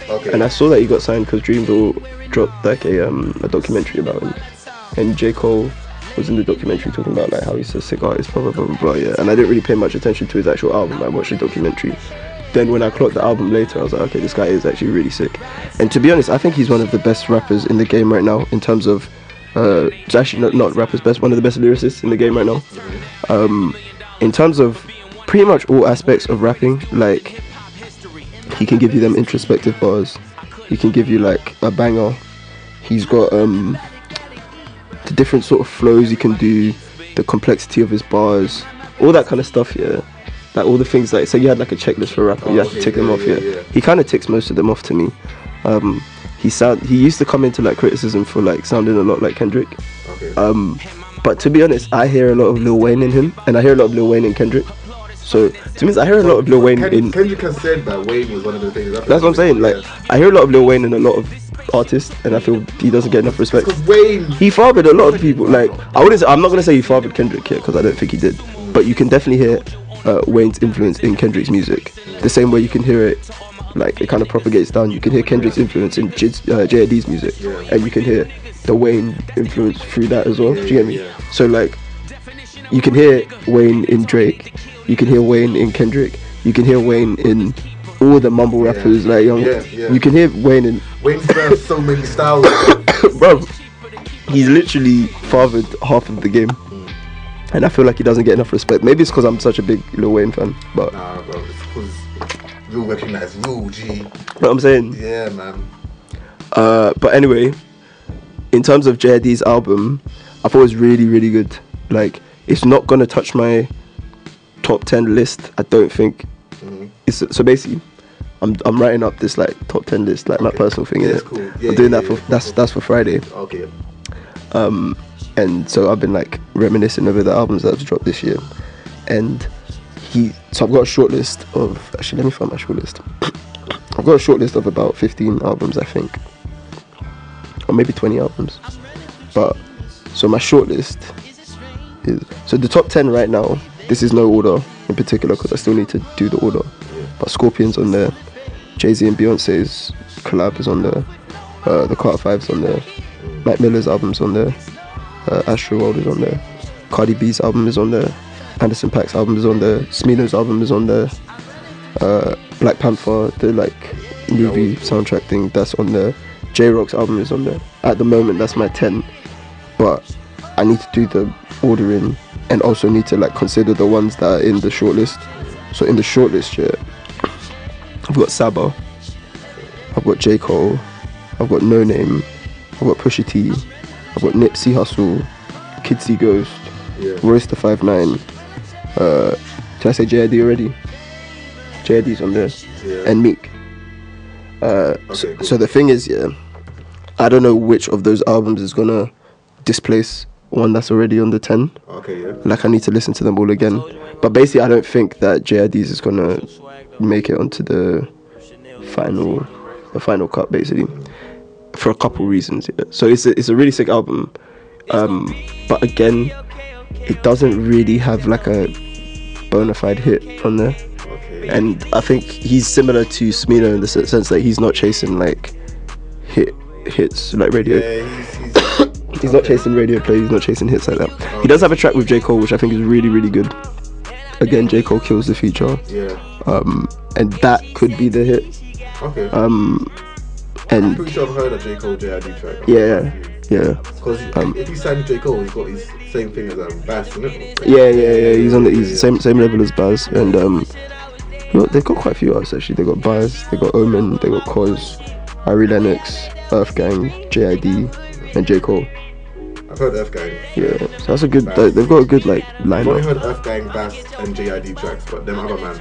Okay. And I saw that he got signed because Dreamville dropped like a um a documentary about him, and J Cole was in the documentary talking about like how he's a sick artist, blah blah blah blah. blah yeah, and I didn't really pay much attention to his actual album. I watched the documentary. Then when I clocked the album later, I was like, okay, this guy is actually really sick. And to be honest, I think he's one of the best rappers in the game right now in terms of. Uh, actually not, not rappers best, one of the best lyricists in the game right now. Um, in terms of pretty much all aspects of rapping, like he can give you them introspective bars. He can give you like a banger. He's got um the different sort of flows he can do, the complexity of his bars, all that kind of stuff. Yeah, like all the things like so you had like a checklist for a rapper. you Oh, had to okay, tick them off. yeah, Yeah, yeah. he kind of ticks most of them off to me. Um, he sound he used to come into like criticism for like sounding a lot like Kendrick. okay. Um, But to be honest, I hear a lot of Lil Wayne in him, and I hear a lot of Lil Wayne in Kendrick. So to me, I hear a lot of Lil Wayne in. Kendrick has said that Wayne was one of the things. That's what I'm saying. Like I hear a lot of Lil Wayne in a lot of artists, and I feel he doesn't get enough respect. because Wayne. He fathered a lot of people. Like I wouldn't. Say, I'm not gonna say he fathered Kendrick here because I don't think he did. But you can definitely hear uh, Wayne's influence in Kendrick's music. The same way you can hear it, like it kind of propagates down. You can hear Kendrick's influence in Jid's, uh, JID's music, and you can hear the Wayne influence through that as well. Do you get me? So like, you can hear Wayne in Drake. You can hear Wayne in Kendrick. You can hear Wayne in all the mumble rappers like young. You can hear Wayne in Wayne's birthed so many styles. bro, he's literally fathered half of the game, and I feel like he doesn't get enough respect. Maybe it's because I'm such a big Lil Wayne fan, but nah, bro, it's because real recognize rule, G. know what I'm saying. Yeah, man. Uh, but anyway, in terms of JID's album, I thought it was really, really good. Like, it's not gonna touch my top ten list. I don't think. Mhm. It's so basically. I'm, I'm writing up this like top ten list, like my personal thing. Yeah, cool. Yeah, I'm doing yeah, that for yeah. that's that's for Friday. Okay. um, and so I've been like reminiscing over the albums that I've dropped this year, and he. So I've got a short list of actually let me find my short list. I've got a short list of about 15 albums, I think, or maybe 20 albums. But so my short list is so the top 10 right now. This is no order in particular because I still need to do the order. But Scorpions on there, Jay Z and Beyonce's collab is on there, uh, the Carter Five's on there, Mac Miller's album's on there, uh, Astro World is on there, Cardi B's album is on there, Anderson Paak's album is on there, Smino's album is on there, uh, Black Panther, the like movie soundtrack thing, that's on there. Jay Rock's album is on there. At the moment, that's my 10, but I need to do the ordering and also need to like consider the ones that are in the shortlist. So in the shortlist, yeah, I've got Saba, I've got J Cole, I've got Noname, I've got Pusha T, I've got Nipsey Hussle, Kid See Ghost, Yeah. Royce the Five Nine. Uh, did I say JID already? JID's on there, Yeah. and Meek. Uh, so, cool. so the thing is, yeah, I don't know which of those albums is gonna displace one that's already on the ten. Okay, yeah. Like I need to listen to them all again. But basically, I don't think that JID's is gonna make it onto the final, the final cut. Basically, for a couple reasons. Yeah. So it's a, it's a really sick album, um, but again, it doesn't really have like a bona fide hit on there. Okay. And I think he's similar to Smino in the sense that he's not chasing like hit hits like radio. yeah, he's, he's, He's not chasing radio play. He's not chasing hits like that. He does have a track with J Cole, which I think is really, really good. Again, J Cole kills the feature, yeah. um, and that could be the hit. Okay. Um, I'm and pretty sure I've heard a J Cole JID track. yeah, yeah, Because Um, if you sign J Cole, he's got his same thing as um, Bas, yeah, yeah, yeah. He's on the he's Yeah, same same level as Bas, and um, know, they've got quite a few artists actually. They got Bas, they got Omen, they got Cozz, Ari Lennox, Earth Gang, JID, and J Cole. I've heard Earth Gang. Yeah, so that's a good. they- They've got a good like lineup. I've only heard Earth Gang, Bas, and JID tracks, but them other man.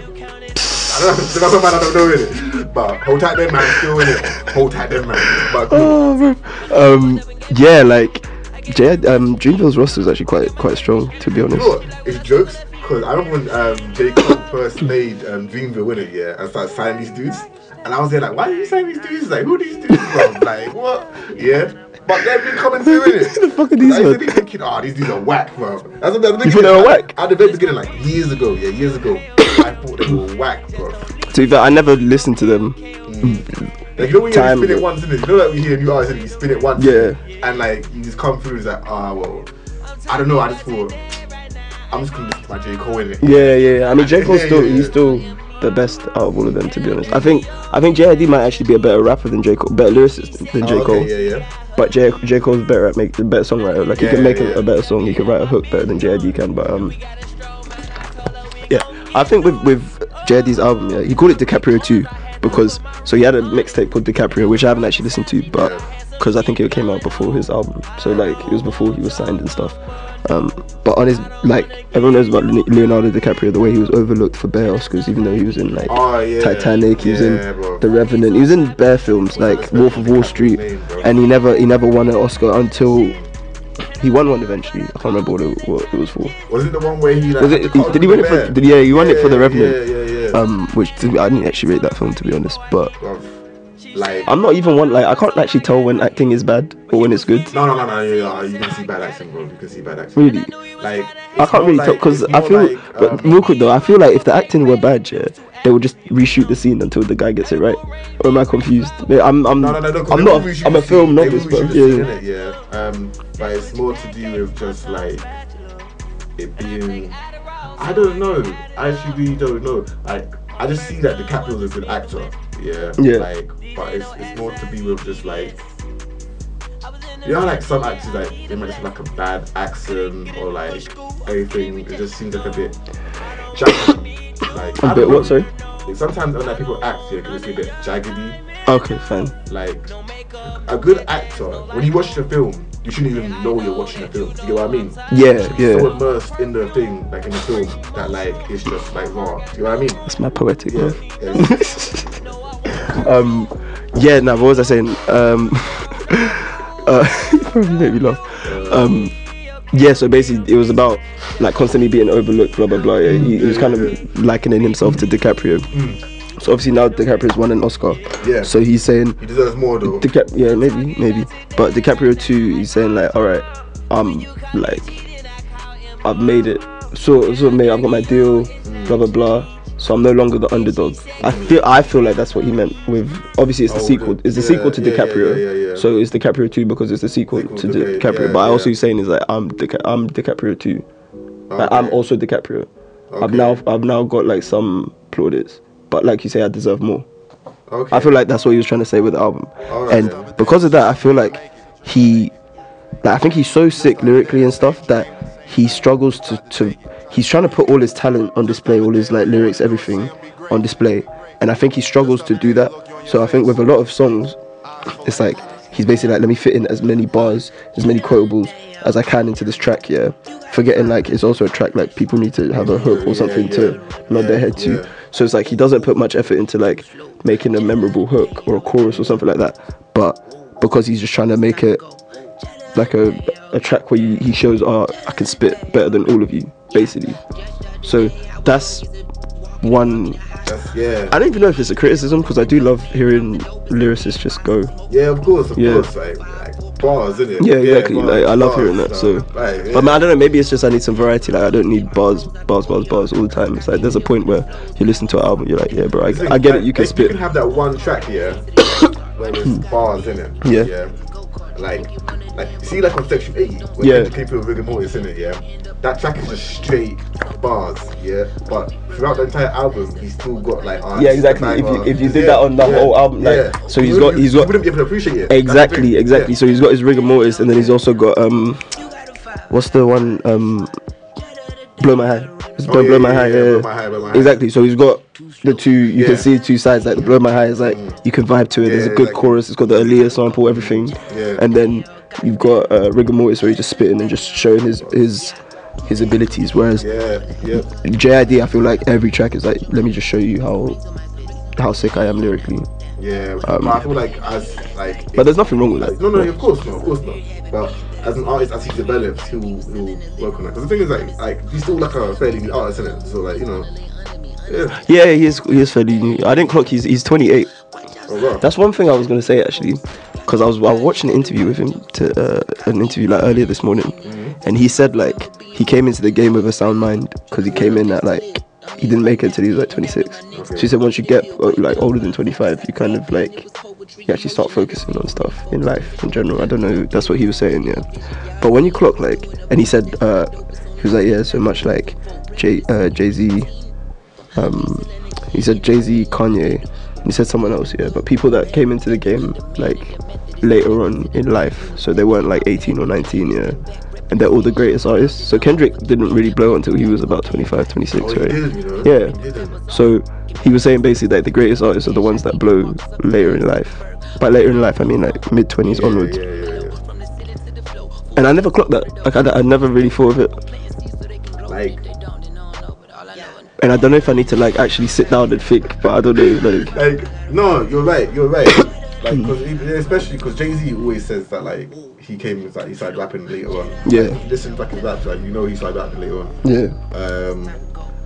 I don't know, man I don't know in it. But hold tight them man, still in it. Hold tight them man. But cool. Oh. Um, yeah, like J- um, Dreamville's roster is actually quite quite strong, to be You know honest. what? It's jokes because I remember when um, J. Cole first made um, Dreamville Winner, yeah, and started signing these dudes. And I was there like, why are you signing these dudes? Like, who are these dudes from? like, what? Yeah. But they've been coming through it. Who the fuck are these I used to be thinking, oh, these dudes are whack, bro. That's what the You think they were whack? At the very beginning, like years ago, yeah, years ago, I thought they were whack, bro. To be fair, I never listened to them. Like, you know when you spin it once, innit? You know, like we hear new artists and you spin it once, Yeah. and like you just come through, it's like, ah, well, I don't know. I just thought I'm just gonna listen to my J Cole in it. Yeah, yeah. yeah. I mean, J Cole's Yeah, still yeah, he's still the best out of all of them, to be honest. I think I think JID might actually be a better rapper than J Cole, better lyricist than J Oh, Cole. okay, yeah, yeah. But J J Cole's better at make a better songwriter. Like he can make yeah, a, yeah. a better song. He can write a hook better than JID can. But um, yeah, I think with with JID's album, yeah, he called it DiCaprio 2 because so he had a mixtape called DiCaprio, which I haven't actually listened to, but because I think it came out before his album, so like it was before he was signed and stuff. Um, but on his like everyone knows about Leonardo DiCaprio, the way he was overlooked for bare Oscars, even though he was in like Oh, yeah. Titanic, he was Yeah, in bro. The Revenant, he was in bare films like Wolf of Wall Street, and he never he never won an Oscar until he won one eventually. I can't remember what it, what it was for. Was it the one where he like? Was it? Did he win it for? Did, yeah, he won it for the Yeah, Revenant. Yeah, yeah, yeah. Um, which to me, I didn't actually rate that film to be honest. But like. I'm not even one like I can't actually tell when acting is bad or when it's good. no, no, no, no. Yeah, yeah, you can see bad acting, bro. You can see bad accent. Really, Like. I can't really like- tell because I feel. like, but um, real quick though, I feel like if the acting were bad, yeah, they will just reshoot the scene until the guy gets it right. Or am I confused? I'm. I'm. No, no, no, no. I'm not. reshoot I'm a the film novice, but the yeah. scene, yeah. Um, but it's more to do with just like it being. I don't know. I actually really don't know. Like, I just see that DiCaprio's a good actor. Yeah. Yeah. Like, but it's it's more to be with just like. You know, like some actors, like they might just have like a bad accent or like everything. It just seems like a bit. like A bit know. what, sorry? Like, sometimes when like, people act, yeah, it can just be a bit jaggedy Okay, fine. like a good actor when you watch the film you shouldn't even know you're watching a film you get what i mean Yeah, yeah. so immersed in the thing like in the film that like it's just like raw you know what i mean That's my poetic. yeah, yeah. um, yeah. Now, what was I saying? Um, uh, probably made me laugh. Um, yeah. So basically, it was about like constantly being overlooked. Blah blah blah. Yeah. He, he was kind of likening himself to DiCaprio. Mm. So obviously now DiCaprio's won an Oscar. Yeah. So he's saying he deserves more though DiCap- yeah, maybe, maybe. But DiCaprio too, he's saying like, all right, I'm like, I've made it. So, so made. I've got my deal. Blah blah blah. So I'm no longer the underdog. I feel, I feel like that's what he meant with. Obviously, it's the Oh, sequel. the- It's the yeah, sequel to yeah, DiCaprio. yeah, yeah, yeah. So it's DiCaprio two because it's the sequel, Sequel to DiCaprio. but I also saying is like I'm Dica- I'm DiCaprio too. Like, I'm also DiCaprio. I've now I've now got like some plaudits, but like you say, I deserve more. okay I feel like that's what he was trying to say with the album. Alright and because of that, I feel like he, like, I think he's so sick lyrically and stuff that he struggles to, to, he's trying to put all his talent on display, all his like lyrics, everything on display. And I think he struggles to do that. So I think with a lot of songs, it's like he's basically like, let me fit in as many bars, as many quotables as I can into this track, yeah. Forgetting like it's also a track like people need to have a hook or something to nod their head to. yeah. So it's like he doesn't put much effort into like making a memorable hook or a chorus or something like that. But because he's just trying to make it like a a track where he shows, oh, I can spit better than all of you, basically. So that's one. That's, yeah I don't even know if it's a criticism because I do love hearing lyricists just go. yeah of course of Yeah. course like, like bars isn't it Yeah, exactly. bars, like I love bars, hearing that. So, like, yeah. but man, I don't know. Maybe it's just I need some variety. Like I don't need bars, bars, bars, bars all the time. It's like there's a point where you listen to an album, you're like, yeah, bro, I, Thing, I get like, it. You can spit. You can have that one track here where there's bars in it. Yeah. Yeah. Like, like see, like on Section 80, where Yeah. yeah. Kendrick with Rigamortis in it. Yeah. That track is just straight bars. Yeah. But throughout the entire album, he's still got like. ah, Yeah, this is a exactly. If you- if you did Yeah, that on the yeah, whole album, like, yeah. so he's got- he's got- wouldn't be able to appreciate it. Exactly, exactly. Yeah. So he's got his Rigamortis, and then he's also got um, what's the one um, blow my high. It's Oh, blow, yeah, blow my yeah, high. yeah, Yeah, Blow My High, High. Exactly. So he's got the two. You can Yeah. see two sides. Like the blow my high is like you can vibe to it. There's a good exactly. chorus. It's got the Aaliyah sample, everything. Yeah. And then you've got uh, Rigamortis where he's just spitting and just showing his his his abilities. Whereas Yeah. Yeah. JID, I feel like every track is like, let me just show you how how sick I am lyrically. Yeah. Um, but I feel like as like. But there's nothing wrong with that. No, no, of course not, of course not. But as an artist, as he develops, he'll he'll work on that. Because the thing is, like, like he's still like a fairly new artist, isn't it? So like, you know, yeah. Yeah, he is. He is fairly new. I didn't clock. He's he's 28. Oh, wow. That's one thing I was gonna say actually, because I was I was watching an interview with him to uh, an interview like earlier this morning, and he said like he came into the game with a sound mind because he came in at like he didn't make it until he was like 26. So he said once you get uh, like older than 25, you kind of like you actually start focusing on stuff in life in general. I don't know. That's what he was saying, yeah. But when you clock like, and he said uh, he was like yeah, so much like Jay uh, Jay Z um, he said Jay Z, Kanye, he said someone else, yeah. But people that came into the game like later on in life, so they weren't like 18 or 19, yeah. And they're all the greatest artists. So Kendrick didn't really blow until he was about 25, 26, Oh, right? you know? Yeah. He. So he was saying basically that the greatest artists are the ones that blow later in life. By later in life, I mean like mid 20s Yeah, onwards. yeah, yeah. And I never clocked that. Like I, I never really thought of it. Like, And I don't know if I need to like actually sit down and think, but I don't know. Like, like, no, you're right, you're right. Like, cause especially because Jay Z always says that like he came like he started rapping later on. Yeah. Like, listen back his raps, like you know he started rapping later on. Yeah, Um,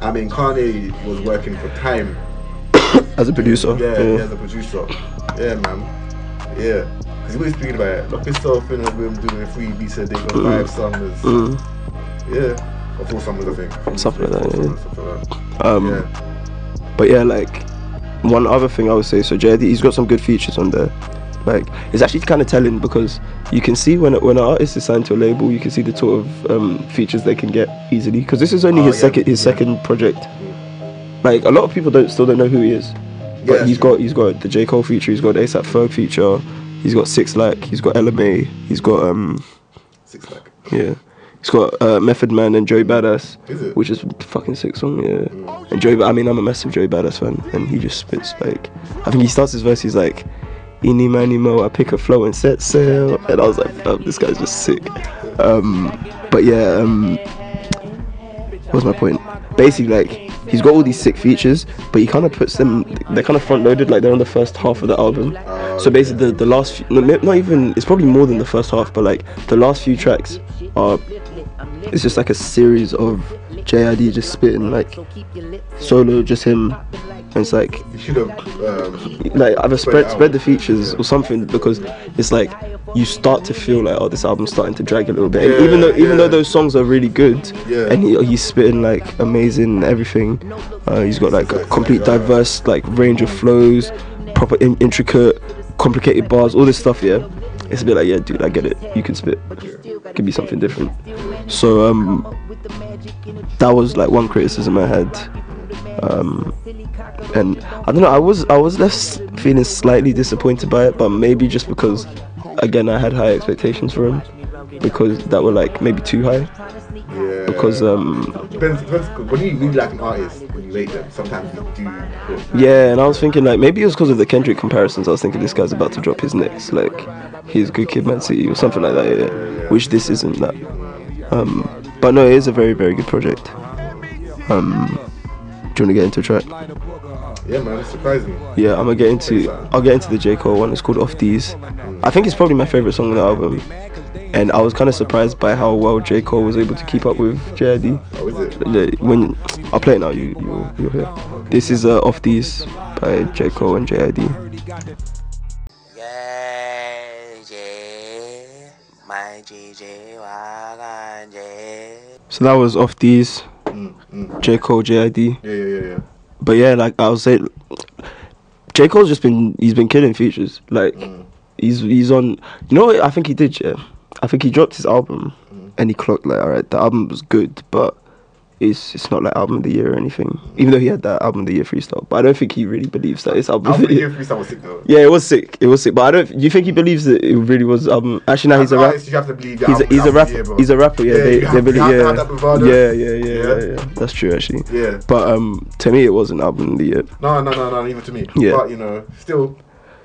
I mean Kanye was working for Time. as a producer. Yeah, yeah. yeah, as a producer. Yeah, man. Yeah. Because he always speaking about it. Lock yourself in a room doing three beats a day for five summers. Mm. Yeah. Or four summers, I think. Something like that, yeah. summers, something like that. Um, yeah. But yeah, like one other thing I would say, so JD, he's got some good features on there. Like it's actually kind of telling because you can see when when an artist is signed to a label, you can see the sort of um, features they can get easily. Because this is only Oh, his yeah, second his yeah. second project. Like a lot of people don't still don't know who he is, but Yeah, he's true. got he's got the J Cole feature, he's got the ASAP Ferg feature, he's got Six Lack, he's got Ella Mai, he's got um Six like. yeah. He's got uh, Method Man and Joey Badass, Is it? which is fucking sick song, yeah. And Joey, I mean, I'm a massive Joey Badass fan, and he just spits like, I think he starts his verse, he's like, "Eeny many mo, I pick a flow and set sail," and I was like, oh, this guy's just sick. Um, but yeah, um, what's my point? Basically, like, he's got all these sick features, but he kind of puts them, they're kind of front loaded, like they're on the first half of the album. So basically, the, the last, few, not even, it's probably more than the first half, but like the last few tracks are, it's just like a series of JID just spitting, like solo, just him. And it's like, You should have. Um, like either Spread spread it spread out. the features or something because it's like you start to feel like oh this album's starting to drag a little bit and Yeah, even though even though those songs are really good Yeah. and he, he's spitting like amazing everything uh, he's got like a complete diverse like range of flows proper in- intricate complicated bars all this stuff yeah it's a bit like yeah dude I get it you can spit could be something different so um that was like one criticism I had um, and I don't know. I was I was left feeling slightly disappointed by it, but maybe just because again I had high expectations for him because that were like maybe too high. yeah. Because um Depends, depends, when you really like an artist, when you rate them, sometimes you do. yeah, and I was thinking like maybe it was because of the Kendrick comparisons. I was thinking this guy's about to drop his next like he's a Good Kid, M.A.A.D City or something like that. Yeah, which this isn't that. Um, but no, it is a very very good project. Um, do you want to get into a track? Yeah, man, it's surprising. Yeah, I'm gonna get into. I'll get into the J Cole one. It's called Off These. I think it's probably my favorite song on the album, and I was kind of surprised by how well J Cole was able to keep up with JID. Oh, is it? When I'll play it now, you you you'll hear. This is uh, Off These by J Cole and JID. So that was Off These, Mm, mm. J Cole JID. Yeah, yeah, yeah, yeah. But yeah, like I was saying, J Cole's just been he's been killing features. Like he's he's on. You know what I think he did? Yeah, I think he dropped his album and he clocked like, all right, the album was good, but it's it's not like album of the year or anything. Even though he had that album of the year freestyle, but I don't think he really believes that it's album I of the year. freestyle was sick though. Yeah, it was sick. It was sick, but I don't. Do you think he believes that it really was album? Actually, no, he's a an rap. artist, You have to believe He's a, album he's a album rapper. year. He's a rapper. Yeah, Yeah, they you they have- believe. have Yeah, have yeah, yeah, yeah, Yeah. yeah, yeah. That's true actually. Yeah. But um, to me, it was an album of the year. No, no, no, no, even to me. Yeah. But you know, still,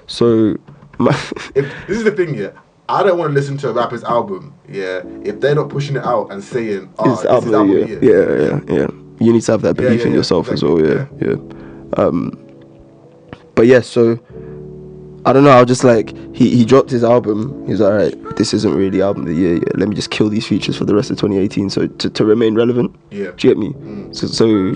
So, my if this is the thing, yeah. I don't want to listen to a rapper's album, yeah. If they're not pushing it out and saying, "Oh, it's this album album year," Yeah, yeah, yeah. You need to have that belief yeah, in yeah, yourself as well. Yeah, yeah. Um, but yeah, so I don't know. I was just like, he he dropped his album. He's like, all right, this isn't really album of the year. Yeah, let me just kill these features for the rest of 2018, so to, to remain relevant. Yeah. Do you get me? So, so,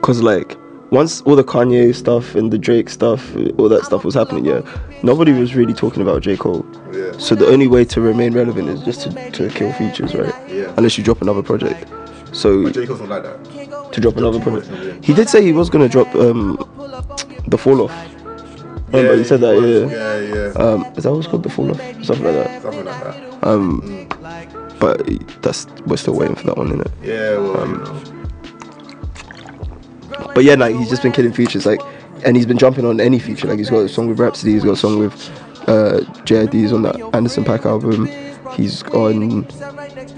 cause like once all the Kanye stuff and the Drake stuff, all that stuff was happening, yeah, nobody was really talking about J Cole. Yeah. So the only way to remain relevant is just to, to kill features, right? Yeah. Unless you drop another project. So J. Cole's not like that. to drop another project. He did say he was gonna drop um the fall off. Remember he said that, yeah. Yeah, yeah. Um, is that what's called the fall off? Something like that. Something like that. Um, but that's we're still waiting for that one, innit? Yeah, well, Um, you know. But yeah, like he's just been killing features, like, and he's been jumping on any feature. Like he's got a song with Rapsody, he's got a song with uh, JID's on that Anderson Paak album. He's on,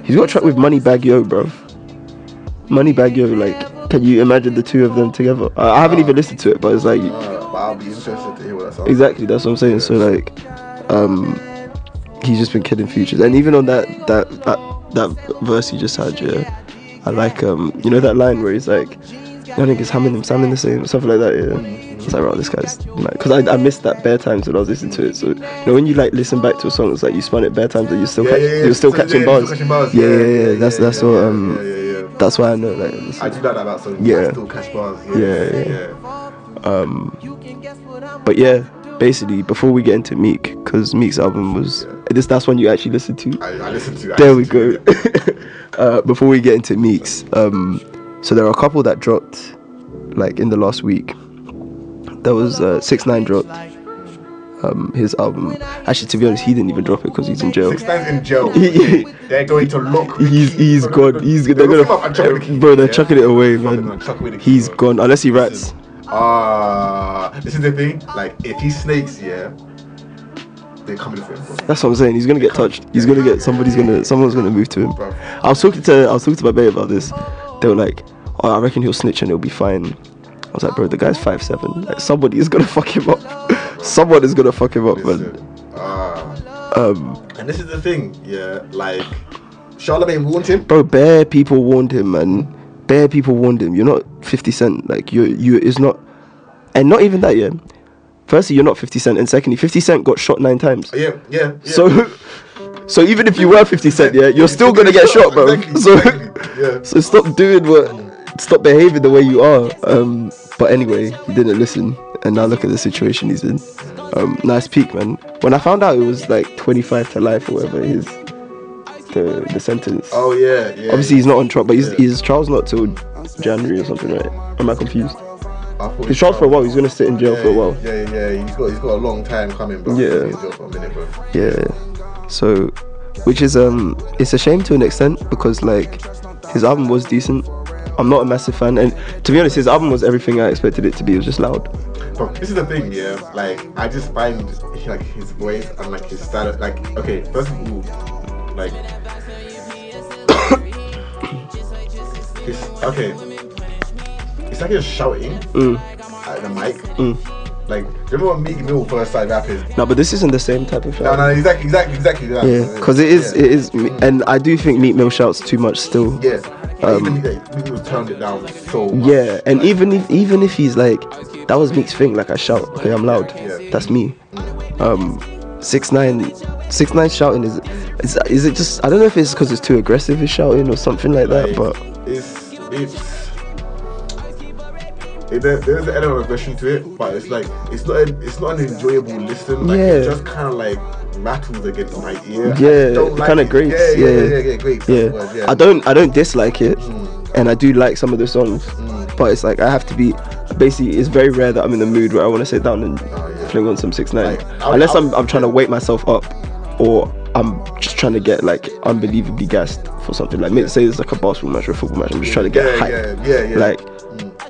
he's got a track with Moneybagg Yo, bro. Moneybagg Yo, like, can you imagine the two of them together? I, I haven't even listened to it, but it's like, Uh, but I'll be interested to hear what that sounds exactly, that's what I'm saying. So like, um, he's just been killing features, and even on that that that, that verse he just had, yeah, I like um, you know that line where he's like, I think it's hamming Sam in the same, something like that. Yeah, it's like, right, this guy's because I, I missed that bare times when I was listening to it. So you know when you like listen back to a song, it's like you spun it bare times and you're still Yeah, catch, yeah, yeah. you're still So, catching yeah, bars. catching bars. Yeah, yeah, yeah. That's that's what um. yeah, yeah, yeah. That's why I know like. I do like that about songs. Yeah. I still catch bars. Yeah, Yeah, yeah. yeah. But yeah, basically before we get into Meek, because Meek's album was this that's one you actually listened to. I, I listen to. I There we go. to uh, before we get into Meeks, um, so there are a couple that dropped, like in the last week. There was uh, six nine dropped um, his album. Actually, to be honest, he didn't even drop it because he's in jail. Six times in jail. They're going to lock. He's he's gone. He's they're they're locking him up and chucking the gonna key, bro. They're yeah? chucking it away, man. man, chuck away the key, He's gone unless he rats. Ah, this is the thing. Like, if he snakes, yeah, they're coming for him, bro. That's what I'm saying. He's gonna get touched. He's gonna get somebody's gonna someone's gonna move to him. Bro. I was talking to I was talking to my mate about this. They were like, "Oh, I reckon he'll snitch and he'll be fine." I was like, "Bro, the guy's five seven. Like somebody is gonna fuck him up. Someone is gonna fuck him up, man." Listen, ah, Um, and this is the thing, yeah. Like, Charlemagne warned him. bro, bare people warned him, man. Bare people warned him. You're not 50 Cent. Like you, you is not, and not even that. Yeah. Firstly, you're not 50 Cent, and secondly, 50 Cent got shot nine times. Yeah, yeah. yeah. So, so even if you were 50 Cent, yeah, you're still gonna get shot, bro. Exactly, So, exactly, yeah. so stop doing what, stop behaving the way you are. Um, but anyway, he didn't listen, and now look at the situation he's in. Um, nice peak, man. When I found out it was like 25 to life or whatever his the the sentence. Oh yeah, yeah. Obviously, he's not on trial, but his, Yeah. his trial's not till January or something, right? Am I confused? I thought His trial's for a while. He's gonna sit in jail yeah, for a while. Yeah, yeah, yeah. He's got he's got a long time coming, bro. Yeah. He's got for a minute, bro. Yeah. So, which is um, it's a shame to an extent because like his album was decent. I'm not a massive fan, and to be honest, his album was everything I expected it to be. It was just loud. But this is the thing, yeah. Like I just find like his voice and like his style. Like okay, first of all, like it's okay. It's like he's shouting Mm. at the mic. Like remember when Meek Mill first started rapping? No, but this isn't the same type of thing. No, no, exactly, exactly, exactly. that. Yeah, because it is, Yeah. it is, and I do think Meek Mill shouts too much still. Yeah. Um, even like, Meek Mill turned it down so much. Yeah, and even if even if he's like, that was Meek's thing. Like I shout, okay, I'm loud. Yeah. That's me. Um, six nine, six nine shouting is, is is it just? I don't know if it's because it's too aggressive his shouting or something like that. Like, But it's it's it, there, there's an element of aggression to it, but it's like it's not a, it's not an enjoyable listen. Like it just kind of like rattles against my ear. Yeah, like kinda it. grates, Yeah, yeah, yeah. yeah, yeah, yeah, yeah, word, yeah. I don't I don't dislike it, mm. and I do like some of the songs. Mm. But it's like I have to be. Basically, it's very rare that I'm in the mood where I want to sit down and Oh, yeah. fling on some six nine, Like, I'll- unless I'll- I'm I'm trying to wake myself up, or I'm just trying to get like unbelievably gassed for something. Like say it's like a basketball match or a football match. I'm just trying to get Yeah, hype. yeah, yeah, yeah. Like,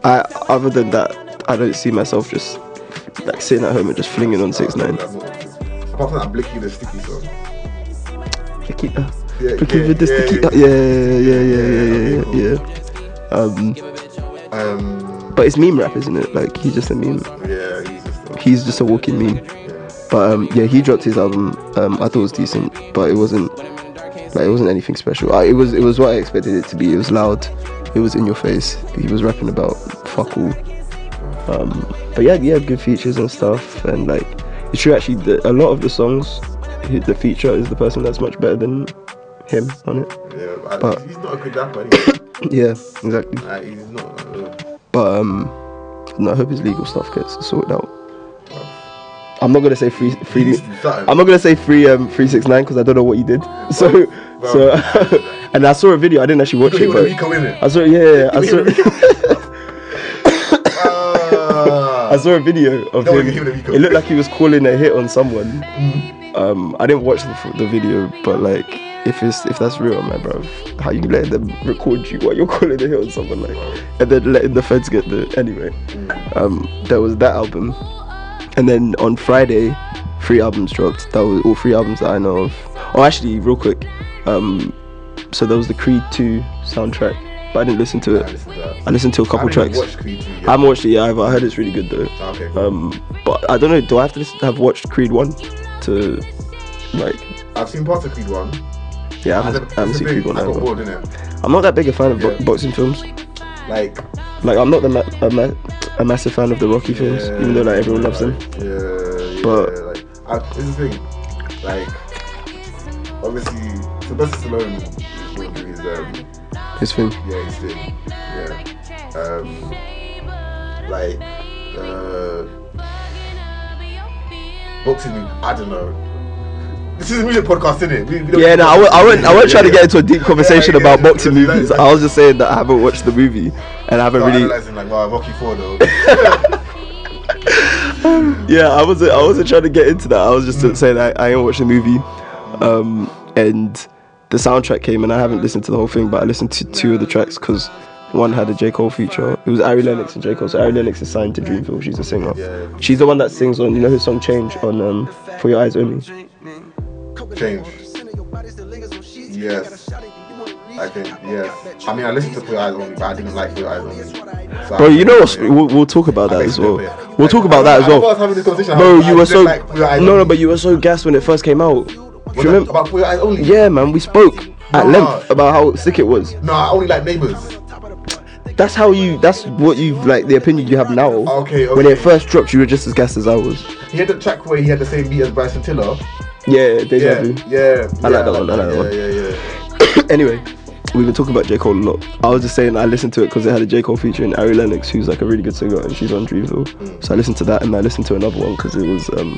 I other than that, I don't see myself just like sitting at home and just flinging on six nine. Apart from that Blicky the Sticky song. Sticky, uh, Yeah, Blicky yeah, with the yeah, sticky, yeah. uh, yeah, yeah, yeah, yeah, yeah, yeah, yeah. Um, Um, but it's meme rap, isn't it? Like he's just a meme. yeah, he's just. Uh, He's just a walking meme. But um, yeah, he dropped his album. Um, I thought it was decent, but it wasn't like it wasn't anything special. It was it was what I expected it to be. It was loud. It was in your face. He was rapping about fuck all. Um, but yeah, yeah, good features and stuff. And like, it's true actually. The, a lot of the songs, the feature is the person that's much better than him on it. yeah, but, but- he's not a good rapper. Anyway. Yeah, exactly. he's not. Uh, But um, no, I hope his legal stuff gets sorted out. I'm not gonna say free free. He needs to do something. I'm not gonna say free um three six nine because I don't know what he did. So so, and I saw a video. I didn't actually watch it, but. I saw yeah, I saw. I saw a video of No, him. he with a Rico. It looked like he was calling a hit on someone. Mm. Um, I didn't watch the, the video, but like if it's if that's real, man, bro, how you letting them record you while you're calling a hit on someone like, and then letting the feds get the anyway. Um, there was that album, and then on Friday, three albums dropped. That was all three albums that I know of. Oh, actually, real quick, um, so there was the Creed 2 soundtrack, but I didn't listen to I it. listened to. I listened to a couple I tracks. watched Creed 2 yet. I haven't watched it yet. I've, I heard it's really good though. Okay, cool. Um, but I don't know. Do I have to listen, have watched Creed one to like? I've seen parts of Creed 1. Yeah, I I haven't, I haven't seen Creed one I got either. bored, innit? I'm not that big a fan of bo- Yeah. boxing films. Like, Like I'm not the ma- a, ma- a massive fan of the Rocky films, Yeah, even though like everyone loves them. Yeah, yeah. But- like, I, this is the thing. Like, obviously, Sylvester Stallone is going do his um, His thing. yeah, his thing. Yeah. Um, like, uh, boxing. I don't know. This is a music podcast, isn't it? We, we Yeah, no, I won't, I won't, I won't try to get into a deep conversation Yeah, yeah, about yeah, boxing movies. yeah. I was just saying that I haven't watched the movie and I haven't really. like, wow, Rocky Four though. Yeah, I wasn't. I wasn't trying to get into that. I was just saying I, I ain't watched the movie, um, and the soundtrack came and I haven't listened to the whole thing, but I listened to two of the tracks because one had a J Cole feature. It was Ari Lennox and J Cole. So Ari Lennox is signed to Dreamville. She's a singer. She's the one that sings on you know his song Change on um, For Your Eyes Only. Change. Yes. I think yes. I mean, I listened to Put Your Eyes Only, but I didn't like Put Your Eyes Only. So Bro, you know what? We'll, we'll talk about that as well. We'll talk about that as I- I was well. having this conversation. Bro, you were so like Put Your Eyes no, no, but you were so gassed when it first came out. Do you remember? about Eyez Only? Yeah, man, we spoke at length about how sick it was. No, I only like Neighbours. That's how you. That's what you like. The opinion you have now. Okay, When it first dropped, you were just as gassed as I was. He had the track where he had the same beat as Bryson Tiller. Yeah, deja Yeah, vu. yeah. I like that one, I like that yeah, one. Yeah, yeah, anyway, we've been talking about J Cole a lot. I was just saying I listened to it because it had a J Cole feature featuring Ari Lennox, who's like a really good singer, and she's on Dreamville. Mm. So I listened to that, and I listened to another one because it was um,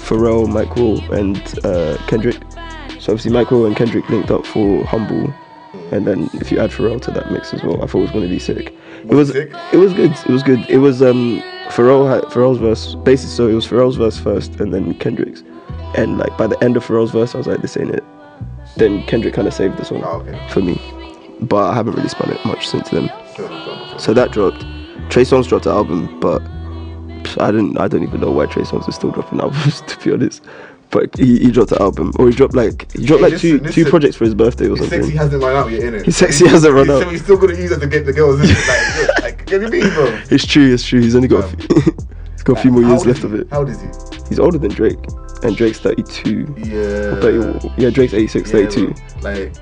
Pharrell, Mike Will, and uh, Kendrick. So obviously Mike Will and Kendrick linked up for Humble. And then if you add Pharrell to that mix as well, I thought it was going to be sick. It was it sick? it was good. It was good. It was um Pharrell had Pharrell's verse basically so it was Pharrell's verse first and then Kendrick's. And like by the end of Pharrell's verse I was like this ain't it. Then Kendrick kind of saved the song Oh, okay. for me. But I haven't really spun it much since then. So that dropped. Trey Songz dropped the album, but I didn't I don't even know why Trey Songz is still dropping albums to be honest. But he, he dropped the album. Or he dropped like he dropped Hey, like two listen, two projects for his birthday or His something. sexy hasn't run out yet, innit? His sexy hasn't run he's, out. So he's still gonna use it to get the girls, isn't it? Like, like get me, bro. It's true, it's true. He's only got a um, few, he's got a few um, more How years left is of it. How old is he? He's older than Drake, and Drake's 32. Yeah. 30, yeah, Drake's 86, Yeah, 32. bro. Like.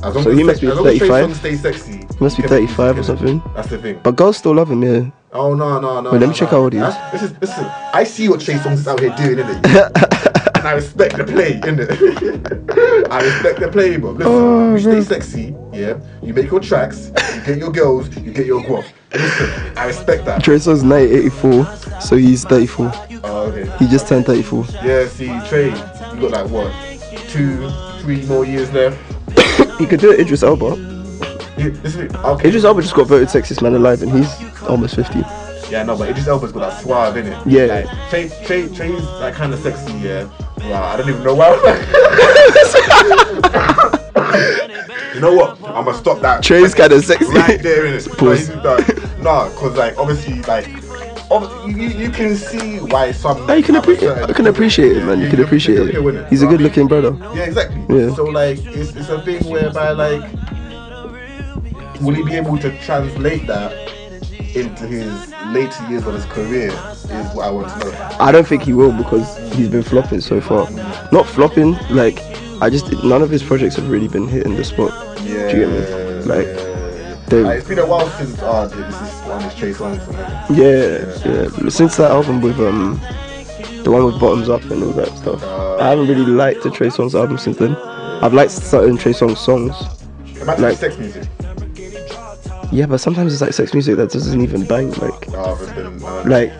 As long So as he must be as long as Trey 35? Songz stays sexy. He must be 35 or something. That's the thing. But girls still love him, yeah. Oh no no no. Wait, let no, me check no. how old he is. This is listen. I see what Trey Songz is out here doing, innit? and I respect the play, innit? I respect the play, bro. Listen, Oh, you stay sexy, yeah. You make your tracks, you get your girls, you get your guap. Listen, I respect that. Trey Songz 1984, so he's 34. Oh, okay. He just turned 34. Yeah, see, Trey, you got like what, two, three more years left. He could do it, Idris Elba. You- This is okay. Idris Elba just got voted sexiest man alive, and he's almost 50. Yeah, no, but Idris Elba's got that suave in it. Yeah. Like, Trey, Trey, Trey's like kind of sexy, yeah. Wow, I don't even know why. you know what? I'm gonna stop that. Trey's kinda sexy. Right there, innit? Pause. No, cause like obviously like. You, you, you can see why some. No, you can appreciate. I can appreciate it, man. You Yeah, can appreciate take a pill, it. He's a You know what I good-looking brother. Yeah, exactly. Yeah. So like, it's, it's a thing whereby like, will he be able to translate that into his later years of his career? Is what I want to know. I don't think he will because he's been flopping so far. Not flopping, like I just none of his projects have really been hitting the spot. Yeah. Do you get me? Like, yeah. Like, it's been a while since uh, this is one his Chase. For me. Yeah, yeah. Since that album with um, the one with Bottoms Up and all that stuff, I haven't really liked the Trey Songz album since then. I've liked certain Trey Songz songs. Imagine Like- sex music. Yeah, but sometimes it's like sex music that doesn't even bang. Like, uh, like,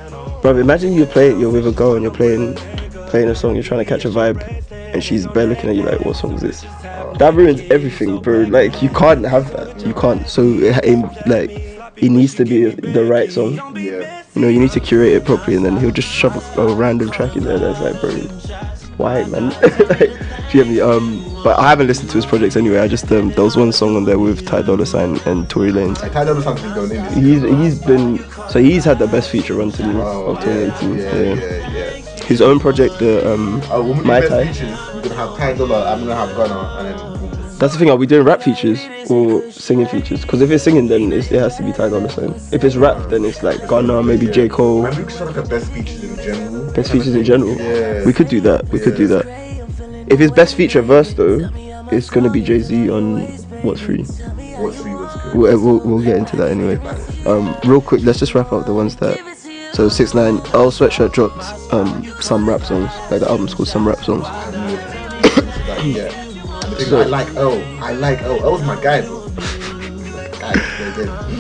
bro, imagine you play you're with a girl and you're playing, playing a song, you're trying to catch a vibe, and she's bare looking at you like, what song is this? That ruins everything, bro. Like, you can't have that. You can't. So, it, it, like, it needs to be the right song. yeah. You know, you need to curate it properly, and then he'll just shove a, a random track in there that's like, bro, why, man? like, do you get me? Um, but I haven't listened to his projects anyway. I just um, there was one song on there with Ty Dolla Sign and Tory Lanez. Like Ty Dolla Sign's been going in this. He's he's been so he's had the best feature run to me Oh, of yeah, 2018. yeah, Yeah, yeah. His own project, the um, Uh, when we do My best features, we're gonna have Ty Dolla, I'm gonna have Gunna, and then That's the thing. Are we doing rap features or singing features? Because if it's singing, then it's, it has to be Ty Dolla Sign. If it's rap, then it's like Gunna, maybe J Cole. Man, we could start like a best features in general. Best features in general. Yeah. We could do that. We could do that. If it's best feature verse though, it's gonna be Jay Z on What's Free. What's free was good. we'll, we'll, we'll get into that anyway. Um, real quick, let's just wrap up the ones that. So six nine, Earl Sweatshirt dropped um some rap songs. Like the album's called Some Rap Songs. Yeah. And the thing, So- I like Earl. I like Earl. Earl's my guy, bro. guy.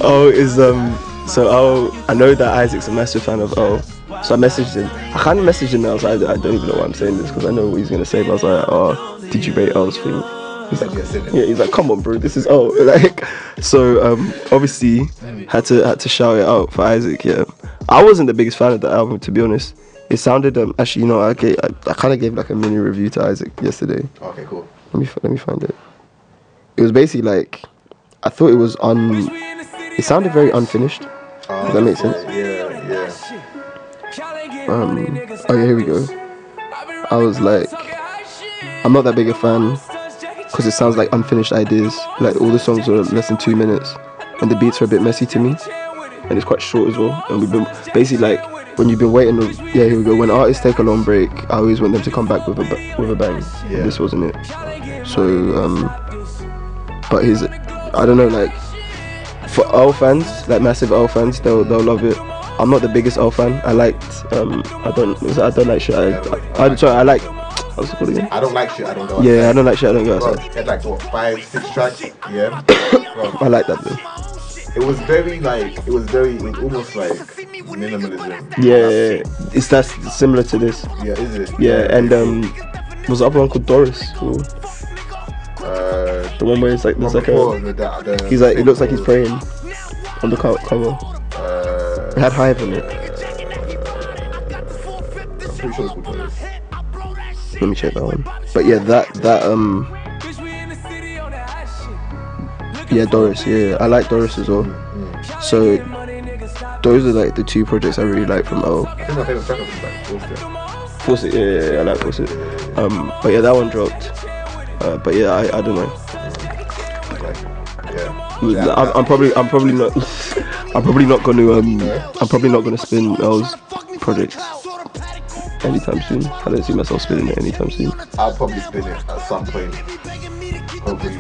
Oh, is um. So oh, I know that Isaac's a massive fan of Earl. So I messaged him. I kind of messaged him. and I was like, I don't even know why I'm saying this because I know what he's gonna say. But I was like, oh, did you rate Earl's thing? He's like, yeah. He's like, come on, bro. This is oh, Like, so um, obviously had to had to shout it out for Isaac. Yeah, I wasn't the biggest fan of the album to be honest. It sounded um actually you know I gave, I, I kind of gave like a mini review to Isaac yesterday. Okay, cool. Let me let me find it. It was basically like I thought it was un. It sounded very unfinished. Does that make sense? Yeah. Um. Oh yeah, here we go. I was like, I'm not that big a fan because it sounds like unfinished ideas. Like all the songs are less than two minutes, and the beats are a bit messy to me, and it's quite short as well. And we've been basically like when you've been waiting. Yeah, here we go. When artists take a long break, I always want them to come back with a with a bang. Yeah. This wasn't it. So um, but his, I don't know, like for Earl fans, like massive Earl fans, they'll they'll love it. I'm not the biggest Earl fan. I liked um I don't I don't like shit. I, I, I sorry I like what's it called again? I don't like shit. I don't go. Yeah, I don't like shit. I don't go outside. it had like what five, six tracks. Yeah. I like that though. it was very like it was very it was almost like minimalism. Yeah, it's that's similar to this. Yeah, is it? Yeah, and um, was the other one called Doris? Or uh, the one where it's like there's like a the, the, the he's like it looks like he's praying on the cover. Had Hive on it. I'm pretty sure it's called Doris. Let me check that one. But yeah, that that um. Yeah, Doris. Yeah, I like Doris as well. So those are like the two projects I really like from Earl. I think my favorite track of is like Bullshit. Force it. Yeah, yeah, yeah, I like Force it. Um, but yeah, that one dropped. Uh, but yeah, I, I don't know. Like, yeah. I'm, I'm probably I'm probably not I'm probably not gonna um I'm probably not gonna spin Earl's project anytime soon. I don't see myself spinning it anytime soon. I'll probably spin it at some point. Hopefully.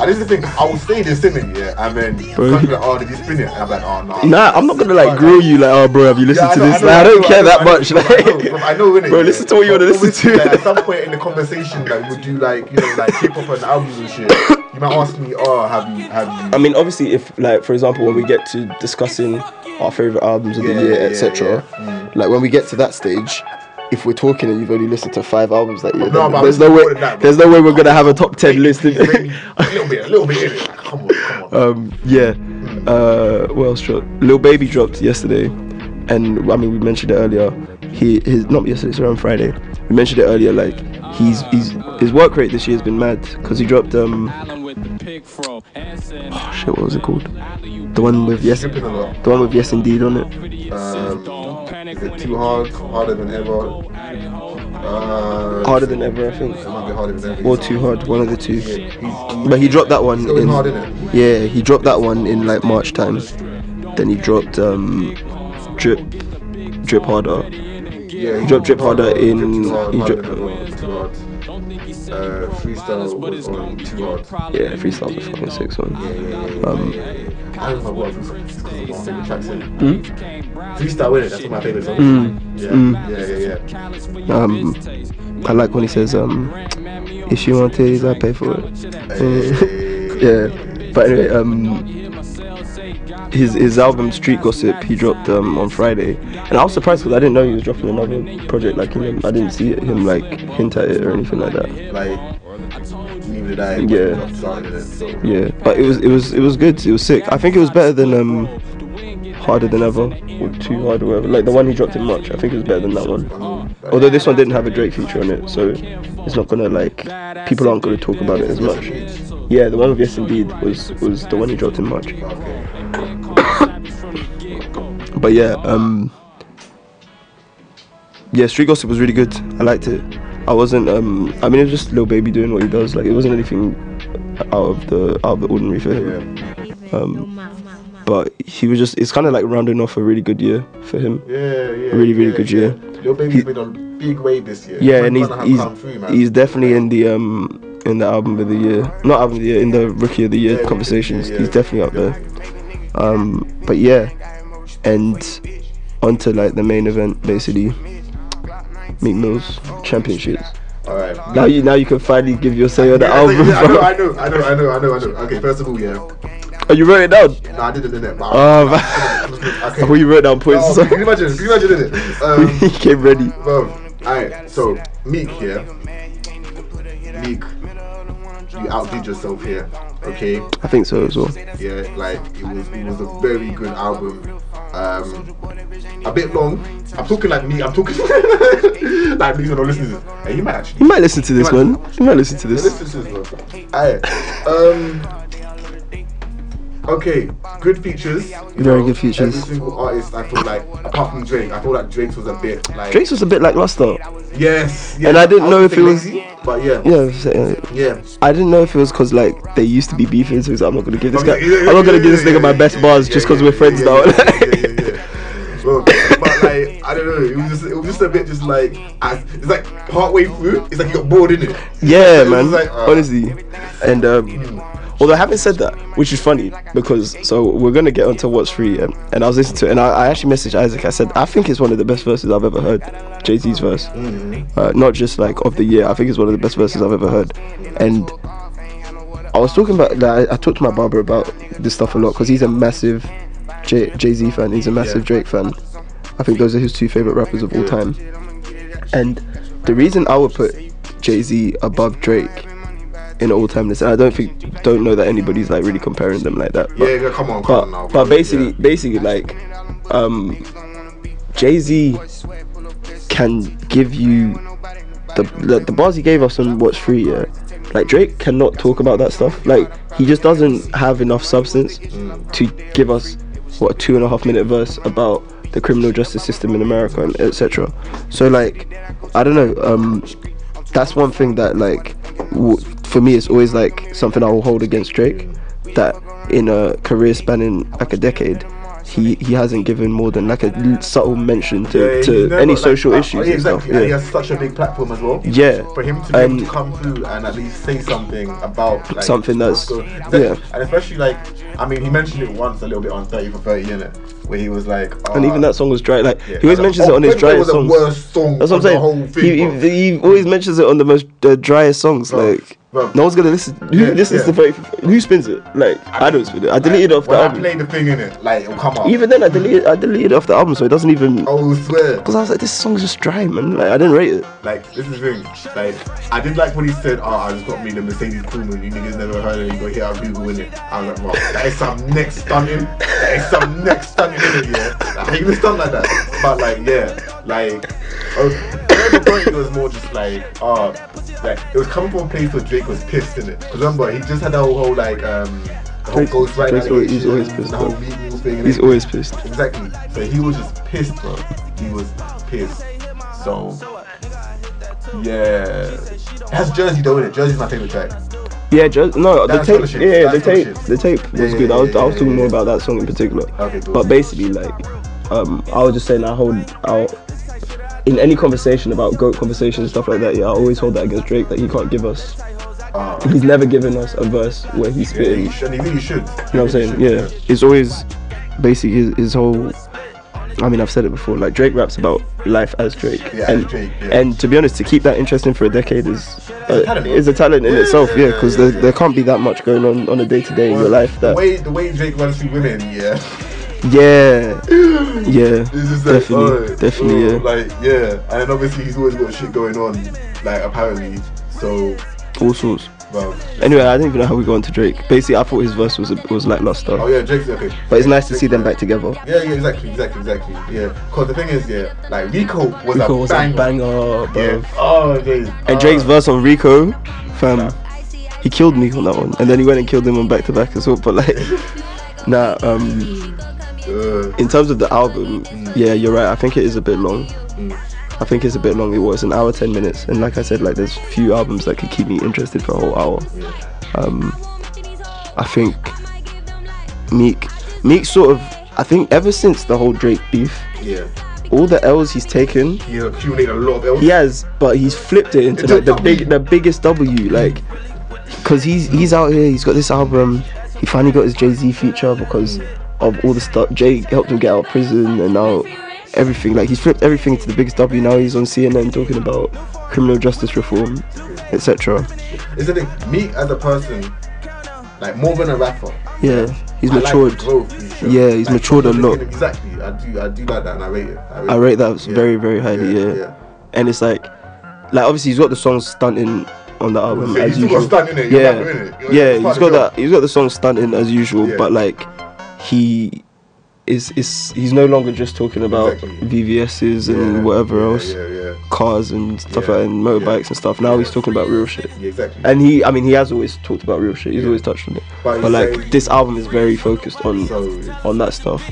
and this is the thing, I will say this in it, yeah, and then Bro. like, oh, did you spin it? And I'm like, oh, no. Nah, I'm not gonna like grill you like, oh bro, have you listened Yeah, to know, this? know, Like, I don't know, care know, that I know, much. I Like, bro, I know, innit? Bro, listen to what you wanna listen to. like, at some point in the conversation, like, would you like, you know, like, hip hop and albums and shit? You might ask me, oh, have you, have you? I mean, obviously, if like for example, when we get to discussing our favorite albums of Yeah, the year, yeah, etc., yeah. like when we get to that stage, if we're talking and you've only listened to five albums that year, No, there's no way, that, there's no way we're gonna have a top ten list. A little bit, a little bit. Come on, come on. um, yeah. Uh, what else dropped? Lil Baby dropped yesterday, and I mean we mentioned it earlier. He his not yesterday, it's around Friday. We mentioned it earlier. Like he's he's his work rate this year has been mad because he dropped um oh, shit what was it called? The one with yes, the one with yes indeed on it. Um, is it too hard? Harder than ever? Uh, Harder than ever, I think. It might be harder than ever. Or too hard, one of the two. Yeah, But he dropped that one in hard, yeah, he dropped that one in like March time. Then he dropped um drip drip harder. Yeah, He Drip Harder in- Drip Too hard, he harder dropped- than ever, Too hard. Uh, freestyle was on too hard. Yeah, freestyle was fucking six one. Um. I don't what because my favorite tracks in. Hmm? Freestyle with it, that's my favorite songs. Mm, Yeah, mm. yeah, yeah, yeah. Um, I like when he says um, if you want titties, I pay for it. yeah, but anyway, um, his his album Street Gossip he dropped um on Friday, and I was surprised because I didn't know he was dropping another project like him. I didn't see him like hint at it or anything like that. Like, neither did I. Yeah. I'm sorry, innit? So, Yeah, but it was it was it was good. It was sick. I think it was better than um harder than ever or too hard or whatever. Like the one he dropped in March. I think it was better than that one. Although this one didn't have a Drake feature on it, so it's not gonna like people aren't gonna talk about it as much. Yeah, the one with Yes Indeed was was the one he dropped in March. Okay. But yeah, um, yeah, Street Gossip was really good. I liked it. I wasn't. Um, I mean, it was just little Baby doing what he does. Like it wasn't anything out of the out of the ordinary for him. Yeah. Um, but he was just. It's kind of like rounding off a really good year for him. Yeah, yeah. Really, really yeah, good yeah. year. Lil Baby's He- been on big wave this year. Yeah, Man and he's he's, through, he's definitely in the um in the album of the year, not album of the year, in the rookie of the year Yeah, conversations. yeah, He's yeah. definitely up there. Um, but yeah, and onto like the main event basically. Meek Mill's championships. All right. Now you now you can finally give your say on the Yeah, album. yeah, I know. I know, I know, I know, I know. Okay, first of all, yeah. Oh, you wrote it down. No, I didn't in it, but Oh, man. okay. I thought you wrote down points. Oh, can you imagine? Can you imagine it? Um, he came ready. Bro, alright, so Meek here. Meek, you outdid yourself here, okay? I think so as well. Yeah, like it was it was a very good album. Um a bit long. I'm talking like me, I'm talking like me I'm listening to this. Hey, you might actually You might listen to this, man. You might listen to this. Listen to this, bro. Alright. Um Okay, good features. Very good features. Every single artist, I feel like, apart from Drake, I feel like Drake's was a bit like. Drake's was a bit lackluster. Yes. Yeah, And I didn't know if it was- lazy, But yeah. Yeah, so, uh, Yeah. I didn't know if it was because like they used to be beefing, so like, I'm not gonna give this guy, I'm not gonna give this nigga my best bars just because we're friends now. Yeah, yeah, yeah, yeah. Well, but like I don't know, it was just it was just a bit just like I, it's like part way through, it's like you got bored in it. Yeah, man. like, uh, Honestly, and um, although having said that, which is funny because so we're gonna get onto what's free, and, and I was listening to it, and I, I actually messaged Isaac. I said I think it's one of the best verses I've ever heard. Jay Z's verse, uh, not just like of the year. I think it's one of the best verses I've ever heard, and. I was talking about like, I talked to my barber about this stuff a lot because he's a massive Jay Z fan. He's a massive Yeah. Drake fan. I think those are his two favorite rappers of all time. And the reason I would put Jay Z above Drake in all time list, and I don't think don't know that anybody's like really comparing them like that. But, Yeah, yeah, come on, come but, on now. but basically, Yeah. basically like, um, Jay Z can give you the, the the bars he gave us on What's Free. Yeah, like Drake cannot talk about that stuff. Like he just doesn't have enough substance to give us what a two and a half minute verse about the criminal justice system in America and etc. So like, I don't know. Um, that's one thing that like w- for me it's always like something I will hold against Drake. That in a career spanning like a decade, he he hasn't given more than like a subtle mention to, Yeah, to any like, social uh, issues yeah, and exactly. And he has such a big platform as well. Yeah. For him to be able Um, to come through and at least say something about like, Something that's- exactly. yeah. And especially like, I mean, he mentioned it once a little bit on 30 for 30, innit? Where he was like, And uh, even that song was dry. Like yeah. he always And mentions it on his driest songs. worst song That's what I'm saying. the whole thing, he, he, he always mentions it on the most uh, driest songs. Bro, like bro. no one's gonna listen. Who Yeah, listens yeah. to very, who spins it? Like I, don't spin it. I deleted it off the when I album. played the thing in it, like it'll come up. Even then, I deleted I deleted it off the album, so it doesn't even. oh, swear. Because I was like, this song's just dry, man. Like I didn't rate it. Like this is the thing. Like I did like when he said, "Oh, I just got me the Mercedes Coolman. You niggas never heard of it. You go here on Google in it." I was like, "Bro, that is some next stunning. That is some next stunning in it, yeah." Like, how you like that? But like, yeah, like. Oh, the point it was more just like, oh, like it was coming from a place where Drake was pissed in it. Cause remember, he just had that whole, whole like, um, the whole Drake's- ghost right Drake's always- he's always pissed, the whole bro. Meek thing. He's everything. always pissed. Exactly. So he was just pissed, bro. He was pissed. So yeah, it has Jersey though in it. Jersey's my favorite track. Yeah, just no. The tape. scholarship. Yeah, yeah, the tape. scholarship. The tape was yeah, good. I was, yeah, I was yeah, talking yeah, more about that song in particular. Okay, cool. But basically, like, um, I was just saying, I hold, I in any conversation about goat conversation and stuff like that. Yeah, I always hold that against Drake. That he can't give us. Uh, He's never given us a verse where he's yeah, spitting. he should. He really should. You know what I'm saying? Yeah. It's always basically his, his whole. I mean, I've said it before. Like Drake raps about life as Drake, Yeah, as and Drake, yeah. and to be honest, to keep that interesting for a decade is a uh, talent, is a talent in Yeah, itself. Yeah, because there, there can't be that much going on on a day to day in your life. the way the way Drake runs through women, yeah, yeah, yeah, like, definitely, oh, definitely, oh, yeah. like yeah, and obviously he's always got shit going on, like apparently. So, all sorts. Anyway, I don't even know how we got into Drake. Basically, I thought his verse was was lackluster, oh yeah, Drake's okay. but it's nice to see them back together. Yeah, yeah, exactly, exactly, exactly. Yeah, because the thing is, yeah, like Rico was Rico a was banger. a banger, bro. Yeah. Oh, days. And Drake's verse on Rico, fam, he killed me on that one, and then he went and killed him on back to back as well. But like, nah, um, Uh, in terms of the album, yeah, you're right. I think it is a bit long. I think it's a bit long. It was an hour ten minutes, and like I said, like there's few albums that could keep me interested for a whole hour. Um, I think Meek, Meek sort of, I think ever since the whole Drake beef, yeah. all the L's he's taken, He accumulated a lot of L's. he has, but he's flipped it into like the big, the biggest W. Like because he's he's out here. He's got this album. He finally got his Jay Z feature because of all the stuff. Jay helped him get out of prison, and now everything like he's flipped everything to the biggest W. Now he's on CNN talking about criminal justice reform, etc. The thing. Me as a person, like more than a rapper. Yeah, he's I like matured. growth he's shown. Yeah, he's matured a lot. Exactly. I do. I do like that, and I rate it. I rate that very very highly. Yeah, yeah. and it's like, like obviously he's got the songs stunting on the album So as he's usual. stunt? Yeah? Yeah, he's got that. He's got the song stunting as usual, Yeah. but like he is is he's no longer just talking about Exactly. VVS's and Yeah, whatever yeah, else, Yeah, yeah, cars and stuff like and motorbikes and stuff. Now he's talking about real shit. yeah, exactly. And he, I mean, he has always talked about real shit. He's always touched on it. But But, like saying- this album is very focused on So on that stuff.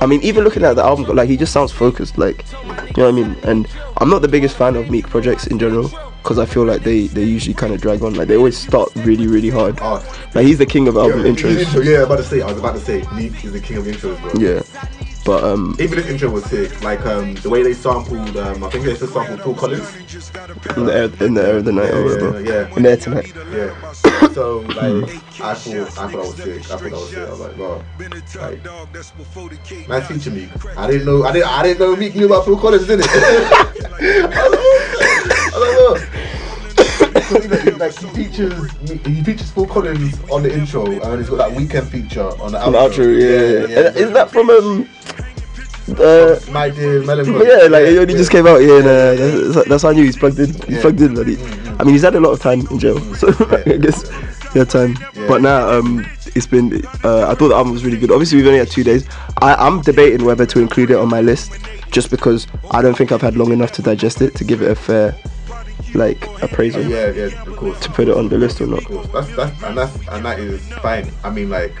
I mean, even looking at the album, like he just sounds focused. Like, you know what I mean? And I'm not the biggest fan of Meek projects in general because I feel like they they usually kind of drag on. Like they always start really really hard. Oh, Like he's the king of album yeah, intros. Intro, yeah, about to say. I was about to say. Meek is the king of intros, bro. Yeah, but um, Even this intro was sick. Like um, the way they sampled. Um, I think they just sampled Phil Collins. in the air, in the air of the night or Yeah, whatever. yeah, yeah. In the air tonight. Yeah. So like, I thought, I thought I was sick. I thought I was sick. I was like, bro, like, nice feature Meek. I didn't know, I didn't, I didn't know Meek knew about Phil Collins, didn't it? I don't know. So, like he features, he features Phil Collins on the intro, and he's got that Weeknd feature on the outro. On outro, yeah. yeah. And Is that from um? Uh, My dear melancholy? yeah, like it only yeah. just came out. Yeah, nah, that's, that's how I knew he's plugged in. He's Yeah. plugged in, buddy. I mean, he's had a lot of time in jail, so I guess he had time. Yeah. But now, um, it's been. Uh, I thought the album was really good. Obviously, we've only had two days. I, I'm debating whether to include it on my list, just because I don't think I've had long enough to digest it to give it a fair, like, appraisal. Yeah, yeah, of course. To put it on the list or not. That's that's and that's and that is fine. I mean, like,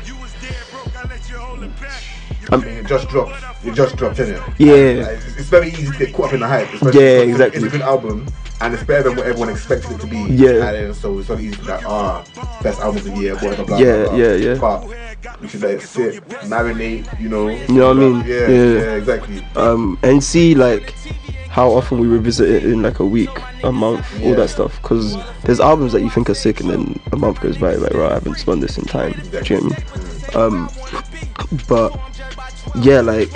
I Um, mean, it just dropped. It just dropped, innit? Yeah. And, like, it's, it's very easy to get caught up in the hype. especially Yeah, exactly. It's a good album, and it's better than what everyone expected it to be. Yeah. And so it's very easy to be like, ah, best album of the year, blah blah blah. Yeah, blah, blah. yeah, yeah. But you should let it sit, marinate. You know. You know what I mean? Yeah, Yeah. yeah, exactly. um, and see like how often we revisit it in like a week, a month, all that stuff. Because there's albums that you think are sick, and then a month goes by, like, right, I haven't spun this in time. Do you know what I mean? Um, but yeah, like,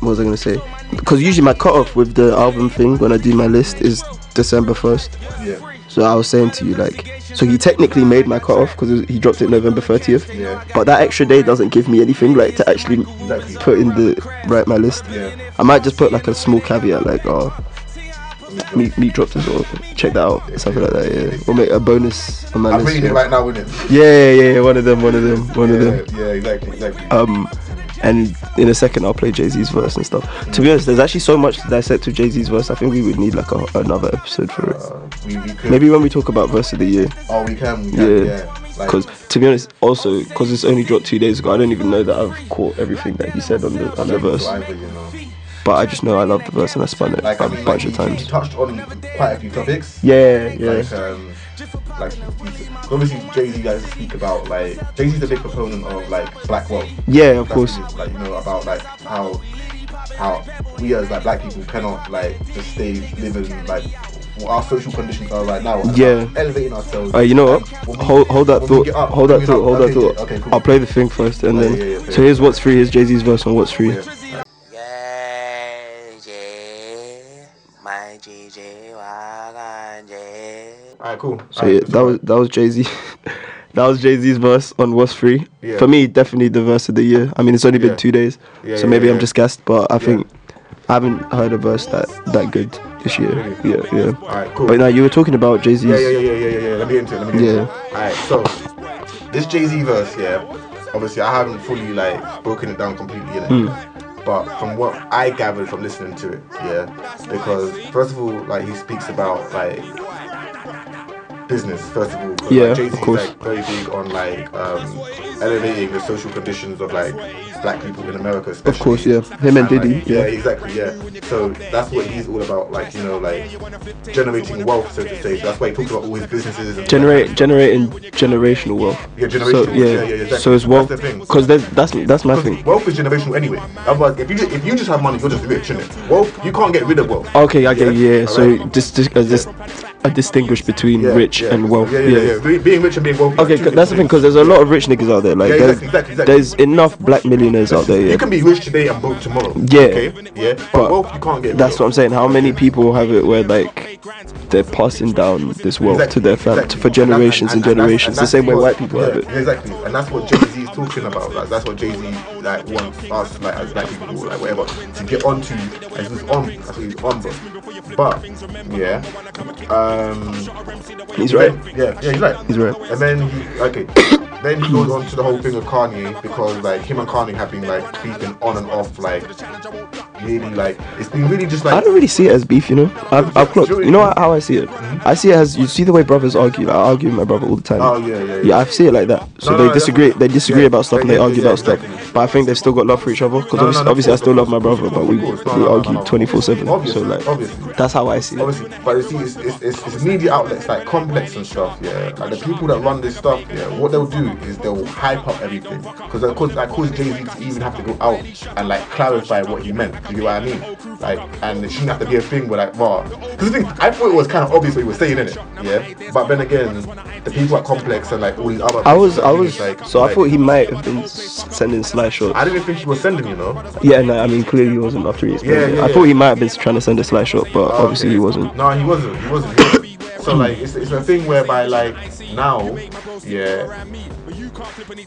what was I gonna say? Because usually my cutoff with the album thing when I do my list is December first. Yeah. So I was saying to you, like, so he technically made my cutoff because he dropped it November 30th. Yeah. But that extra day doesn't give me anything, like, to actually Exactly. put in the write my list. Yeah. I might just put like a small caveat, like, oh, Meek, Meek dropped as well. Check that out, something like that. Yeah, we'll make a bonus on my I'm list. reading yeah. it right now, isn't it? Yeah, yeah, yeah, one of them, one of them, one of Yeah, them. yeah, exactly, exactly. Um, and in a second I'll play Jay Z's verse and stuff. To be honest, there's actually so much to dissect to Jay Z's verse. I think we would need like a, another episode for it. Uh, we, Maybe when we talk about verse of the year, Oh, we can. We can Yeah. yeah. Like, because to be honest, also because it's only dropped two days ago, I don't even know that I've caught everything that he said on the on the verse. Either, you know. But I just know I love the verse and I spun it Like a I mean, bunch like, of times. he touched on quite a few topics. Yeah, yeah. Like um, like obviously Jay Z likes to speak about like Jay Z's a big proponent of like black wealth. Yeah, of That's course. what it is, Like you know about like how how we as like black people cannot like just stay living like what our social conditions are right now. and Yeah. Elevating ourselves. Uh, you know what? And when Hold, hold that when thought. up, Hold that bring thought. up. Hold that Okay, thought. Okay, cool. I'll play the thing first, and Oh, then. yeah, yeah, yeah. So here's what's free. Here's Jay Z's verse on what's free. Yeah. Yeah, yeah, my GG wagon. Alright, cool. So Alright, yeah, that was that was Jay Z. that was Jay Z's verse on what's free. Yeah. For me, definitely the verse of the year. I mean, it's only been Yeah. two days, Yeah, so maybe I'm just gassed. But I think I haven't heard a verse that that good this year. Really? Yeah, yeah. Alright, cool. But now you were talking about Jay Z's. Yeah, yeah, yeah, yeah, yeah, yeah. Let me into it. Let me get into Yeah. it. Alright, so this Jay Z verse, yeah. Obviously, I haven't fully like broken it down completely yet. Hmm. But from what I gathered from listening to it, yeah, because first of all, like he speaks about like business. First of all, Yeah, like, Jay Z of course. is like very big on like um, elevating the social conditions of like black people in America. Especially. Of course, yeah. Him and like, Diddy, yeah, yeah. exactly, yeah. So that's what he's all about, like you know, like generating wealth, so to say. So that's why he talks about all his businesses. And Generate, generating generational wealth. Yeah, So generational, yeah, yeah, yeah, exactly. so it's wealth because that's that's that's my thing. wealth is generational anyway. Otherwise, if you just, if you just have money, you're just rich, innit? Wealth, you can't get rid of wealth. Okay, I get Yeah, yeah. So alright. just just uh, just a distinguish between Yeah, rich yeah. and wealth. Yeah, yeah, yeah. Being- rich and being wealthy. Okay, that's the thing, because there's a lot of rich niggas out there. Like, Yeah, there's, exactly, exactly, exactly. there's enough black millionaires out there. Yeah. You can be rich today and broke tomorrow. Yeah. Okay. Yeah. But, But wealth you can't get. That's what. I'm saying. How many people have it where like they're passing down this wealth Exactly, to their fam exactly. for generations and, And and- and generations, the same way white people yeah, have it. Exactly, and that's what Jay Z is talking about. Like that's what Jay Z like wants us like as black people, like whatever, to get onto. As he's on, that's what he's on, bro. But yeah, um, He's right. yeah, yeah, he's right. He's right. And then he okay. then he goes on to the whole thing of Kanye because like him and Kanye have been like beefing on and off like really like it's been really just like I don't really see it as beef, you know. I've, I've clocked, you know how- I see it. I see it as you see the way brothers argue. Like, I argue with my brother all the time. Oh, yeah, yeah, Yeah, yeah. I see it like that. So No, they no, disagree. definitely. They disagree about stuff and yeah, they argue yeah, about stuff. But I think they've still got love for each other. Because No, obviously, obviously I still love my brother, but we. We argue no. 24 seven. So like. That's how I see it. Obviously, but you see, it's, it's, it's, it's media outlets like Complex and stuff, yeah. And the people that run this stuff, yeah, what they'll do is they'll hype up everything. Because that caused, that caused Jay Z to even have to go out and like clarify what he meant. Do you get what I mean? Like, and it shouldn't have to be a thing where like, raw. Because the thing, I thought it was kind of obvious what he was saying in it, yeah. But then again, the people at Complex and like all these other. I was, I was. like, So I thought he might have been sending sly shots. I didn't think he was sending, you know. Yeah, no, I mean clearly he wasn't after he explained Yeah, it. yeah, I thought he might have been trying to send a sly shot, but obviously Okay. he wasn't. No, he wasn't. He wasn't. He wasn't. So like, it's, it's a thing whereby like now, yeah.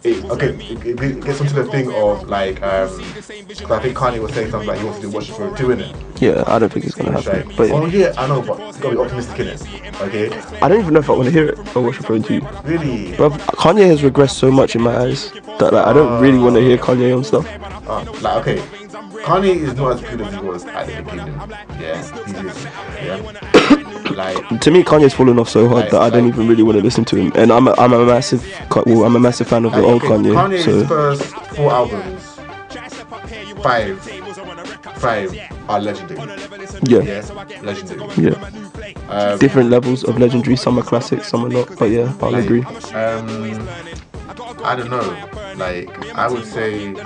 It, okay, it, it, gets into the thing of like, um, 'cause I think Kanye was saying something like he wants to do Watch for doing it. Yeah, I don't think it's gonna happen. like, But oh yeah, I know, but it's gotta be optimistic in it. Okay, I don't even know if I want to hear it or watch for you. really. Bro, Kanye has regressed so much in my eyes that like, I don't really want to hear Kanye on stuff. Uh, like okay, Kanye is not as good as he was at the beginning. Yeah, he is. Yeah, like. To me, Kanye's fallen off so hard Like- that I don't like- even really want to listen to him. And I'm a, I'm a massive, well, I'm a massive fan of the Like, old okay, Kanye. Kanye's So first four albums, five, five are legendary. yeah, Yeah, legendary. yeah. Um, Different levels of legendary. Some are classics, some are not. But yeah, I'll agree. Um, I don't know. Like, I would say the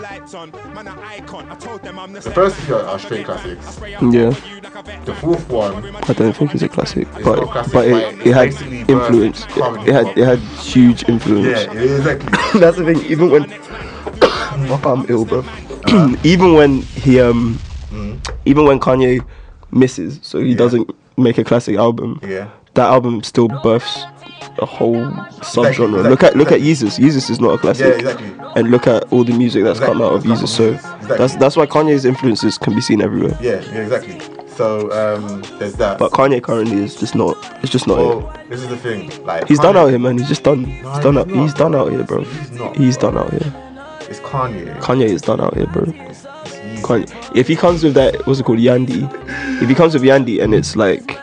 first three are, are straight classics. Yeah, The fourth one, I don't think it's a classic, It's but classic, but but it, it had influence. current It had it had huge influence. yeah, exactly. That's the thing. Even when I'm ill, bro. Uh-huh. even when he um, Mm. even when Kanye misses, so he doesn't make a classic album. Yeah. That album still births a whole subgenre. exactly, look at look at exactly. Yeezus. Yeezus is not a classic. Yeah, exactly. And look at all the music that's come out of Exactly, Yeezus. So that's come from Yeezus, that's why Kanye's influences can be seen everywhere. Yeah, yeah, exactly. So um, there's that. But Kanye currently is just not. It's just not it. well, this is the thing. Like, He's done out here, man. He's just done. He's done he's out. He's done out here, bro. He's not, He's bro. done out here. It's Kanye. Kanye is done out here, bro. It's, it's Kanye. If he comes with that, what's it called, Yandhi? If he comes with Yandhi and it's like,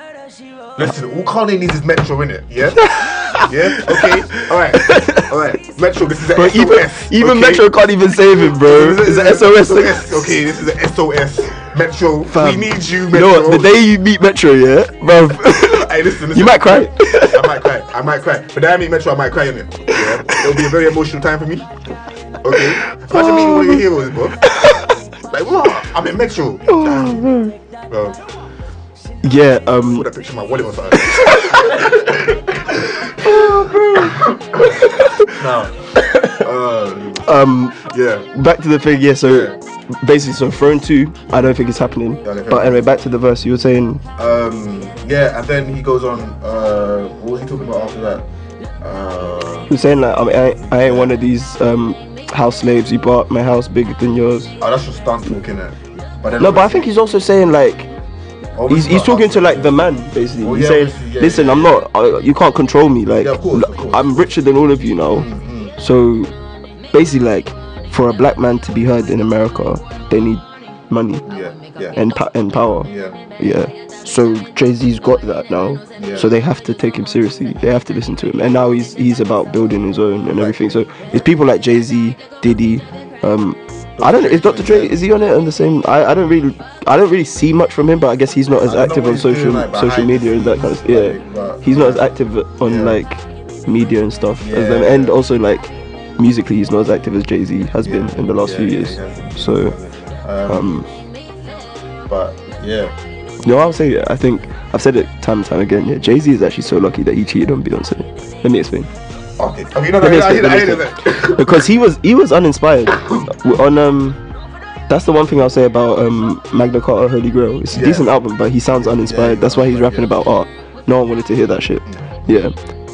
Listen, all Kanye needs is Metro in it, yeah? yeah? Okay? Alright. Alright. Metro, this is a bro, SOS. even even okay? Metro can't even save him, bro. This It's is a SOS. Okay, this is a SOS. Metro, Fam. we need you, You Metro. know what? The day you meet Metro, yeah, bro, Hey, listen, listen. you might cry. I might cry. I might cry. But then I meet Metro, I might cry in it. Yeah? It'll be a very emotional time for me. Okay? Imagine meeting one of your heroes, bro. Like, what? I'm in Metro. Oh, Bro, yeah, um, put that picture in my wallet or something. no. Um, yeah. back to the thing, yeah. So basically, so Throne Two, I don't think it's happening. But anyway, back to the verse. You were saying, Um, yeah, and then he goes on. Uh, what was he talking about after that? Uh, you were saying like, I, mean, I, ain't- I ain't one of these um house slaves. You bought my house bigger than yours. oh, that's just stunt talking it. But then No, but I think he's also saying like. He's, he's talking to like the man basically. Oh, he's yeah, saying, yeah, "Listen, yeah, I'm not. Uh, you can't control me. Like, course. I'm richer than all of you now. Mm-hmm. So, basically, like, for a black man to be heard in America, they need money Yeah, yeah, and pa- and power. yeah. Yeah. So Jay Z's got that now. Yeah. So they have to take him seriously. They have to listen to him. And now he's he's about building his own and everything. So it's people like Jay Z, Diddy. Um, I don't know. Is Dr. Dre is he on it on the same? I, I don't really I don't really see much from him, but I guess he's not as I don't know active on he's doing, social like, social media and that kind of yeah. but- He's not as active on Yeah. like media and stuff as them, Yeah. and also like musically he's not as active as Jay Z has been in the last Yeah, few yeah, years. yeah. So Um, um, but yeah, No, I'll say I think I've said it time and time again. Yeah, Jay Z is actually so lucky that he cheated on Beyonce. Let me explain. Okay. Okay. No, no, Let me I explain, hear that. I let me hear explain. that. because he was he was uninspired on um. That's the one thing I'll say about um Magna Carta Holy Grail. It's a Yeah. decent album, but he sounds uninspired. yeah, That's why he's rapping about art. No one wanted to hear that shit. Yeah.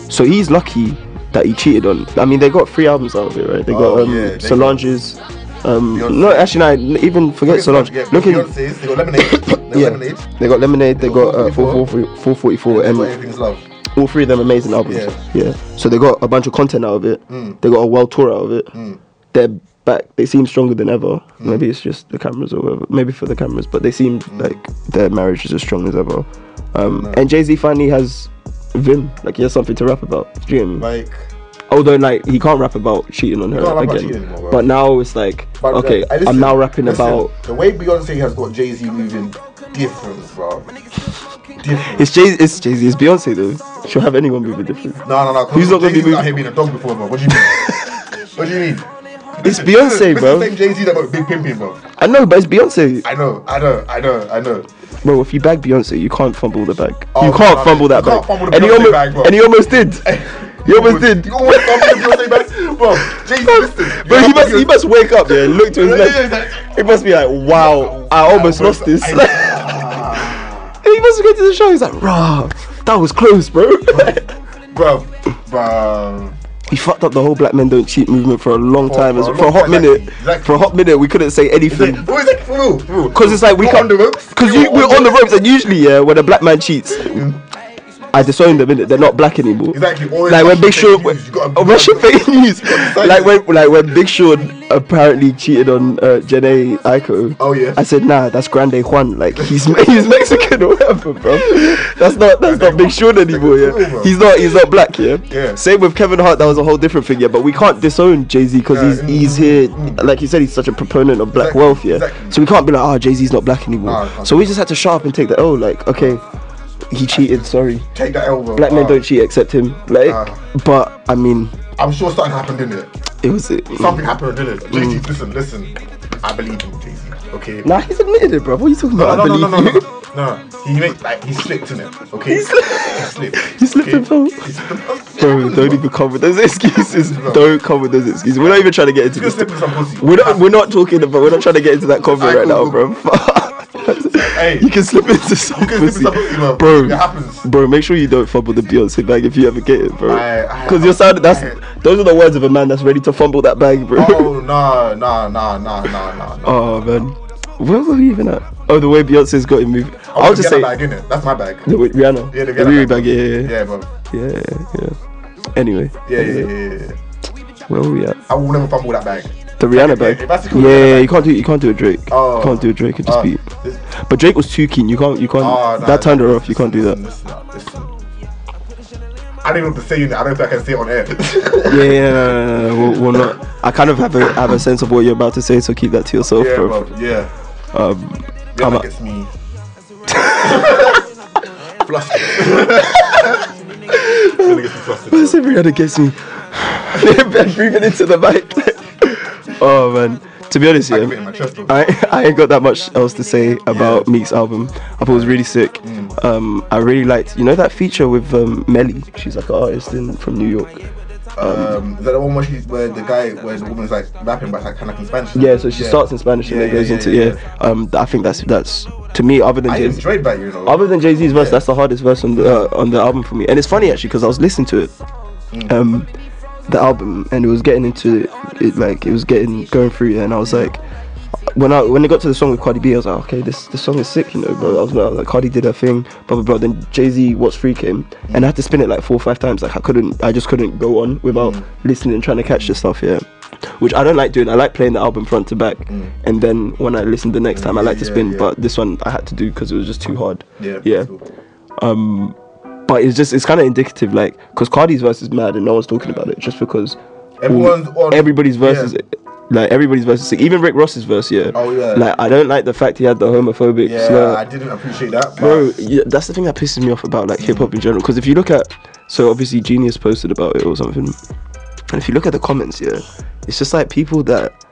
So he's lucky that he cheated on. I mean, they got three albums out of it, right? They got Oh, um yeah, they Solange's. Um, Beyonce. no, actually, no. Even forget Solange. Yeah, Look at Beyonce's, they got Lemonade. They got yeah. Lemonade. They got Lemonade. They They got got uh, 444, 444, 444, and Everything's Love. All three of them amazing albums. Yeah. Yeah. So they got a bunch of content out of it. Mm. They got a world tour out of it. They're back. They seem stronger than ever. Maybe it's just the cameras or whatever. Maybe for the cameras, but they seem like their marriage is as strong as ever. Um, and Jay Z finally has Vim. Like he has something to rap about. Do you me? Like, Although like he can't rap about cheating on her can't rap about again. anymore, but now it's like but, okay, uh, listen, I'm now rapping listen, about. the way Beyonce has got Jay Z moving different, bro. It's Jay. It's Jay Z. It's Beyonce though. She'll have anyone moving different. No, no, no. Who's not gonna be moving- out here being a dog before, bro. What do you mean? what do you mean? It's Listen, Beyonce, listen, bro. It's the same Jay Z that got big pimping, bro. I know, but it's Beyonce. I know, I know, I know, I know. Bro, if you bag Beyonce, you can't fumble the bag. Oh, you can't no, fumble you that can't bag. fumble the and, he almost, bag, bro. and he almost did. He almost did. You almost fumbled the Beyonce bag, bro. Jay Z, listen. Bro, he must, he must wake up, yeah, look to his left. He must be like, wow, I almost lost this. He must go to the show. He's like, rah, that was close, bro. bro, bro. he fucked up the whole black men don't cheat movement for a long For- time. for a For, a hot minute, exactly, for a hot minute, we couldn't say anything. Is it? For real, for real. Because it's like we We're can't. on the ropes. Because you, were we're on the ropes, and usually, yeah, when a black man cheats, I disown them. Innit? They're not black anymore. Exactly, always Like when Big Sean, news, oh, Russian fake news. Like when, like when Big Sean apparently cheated on uh, Jhené Aiko. Oh, yeah. I said, nah, that's Grande Juan. Like he's he's Mexican or whatever, bro. That's not that's not Big Sean anymore. Yeah, he's not he's not black. Yeah. Yeah. Same with Kevin Hart. That was a whole different thing. Yeah, but we can't disown Jay Z because he's Yeah. he's here. Like you said, he's such a proponent of black Exactly, wealth. Yeah. exactly. So we can't be like, oh, Jay Z's not black anymore. Nah, so we just had to sharp and take the oh, Like, okay, he cheated. Sorry. Take that elbow. Black men Ah, don't cheat except him. Like, Ah. but I mean, I'm sure something happened, didn't it? it was it. Something happened, didn't it? Mm. Listen, listen. I believe you, Z. Okay. Nah, he's admitted it, bro. What are you talking No, about? no, I no, no, no, you. no, no, no. He made like he slipped in it. Okay. He slipped. He slipped. He slipped okay? and fell. He slipped and fell. Bro, don't even come with those excuses. Don't come with those excuses. We're not even trying to get into this. gonna slip in some pussy. We're not. We're not talking about. We're not trying to get into that convo Alright, right now, bro. Hey. you can slip into some You can slip in pussy, some bro. bro. It happens. Bro, make sure you don't fumble the Beyonce bag if you ever get it, bro. Because you're sounding. That's I- those are the words of a man that's ready to fumble that bag, bro. Oh no, no, no, no, no, no, no. Oh man, where were we even at? Oh, the way Beyonce's got it moved. Oh, I'll just Rihanna say bag, innit? That's my bag. the Rihanna. Yeah, the the Riri bag. Yeah, yeah, Yeah, bro. yeah, yeah, yeah. Anyway, Yeah, yeah, anyway, yeah, yeah, yeah. where were we at? I will never fumble that bag. The Rihanna bag. if that's the Yeah, Rihanna you can't do you can't do a Drake. Oh. You can't do a Drake. It just Oh, be. this- But Drake was too keen. You can't. You can't. Oh, no, that turned her off. You can't do that. Listen, listen, listen. I don't even know what to say. I don't think I can say it on air. Yeah, yeah, no, no, no, no. We'll, we'll not. I kind of have a have a sense of what you're about to say, so keep that to yourself, yeah, bro. bro. Yeah. Um, I'm gets me. flustered. Rihanna gets me flustered. Rihanna gets me. breathing into the mic. Oh man. To be honest, I yeah. can feel it in my chest, bro. I, I ain't got that much else to say about Meek's album. I thought it was really sick. Mm. Um, I really liked, you know, that feature with um, Melii. She's like an artist in from New York. Um, is that the one where, she, where the guy, where the woman's like rapping, but like kind of in Spanish? Yeah, so she starts in Spanish and Yeah, then goes yeah, into yeah, yeah. Um, I think that's that's to me other than I Jay enjoyed that, you know. other than Jay Z's verse, Yeah. that's the hardest verse on the uh, on the album for me. And it's funny actually because I was listening to it, Mm. um, the album, and it was getting into it like it was getting going through, and I was like, when I when it got to the song with Cardi B, I was like, okay, this this song is sick, you know, bro. I was like, Cardi did her thing, blah blah blah. Then Jay Z, What's Free came, and I had to spin it like four or five times. Like I couldn't, I just couldn't go on without listening and trying to catch the stuff. Yeah. Which I don't like doing. I like playing the album front to back, and then when I listen the next time, I like to spin. yeah. But this one I had to do because it was just too hard. Yeah. Yeah. Um, but it's just it's kind of indicative, like, because Cardi's verse is mad and no one's talking about it, just because Everyone's on. everybody's verse is yeah. like everybody's verse. Even Rick Ross's verse, yeah. Oh, yeah. Like I don't like the fact he had the homophobic Yeah, slur. I didn't appreciate that. Bro, yeah, that's the thing that pisses me off about like hip hop in general. Because if you look at, so obviously Genius posted about it or something, and if you look at the comments, yeah, it's just like people that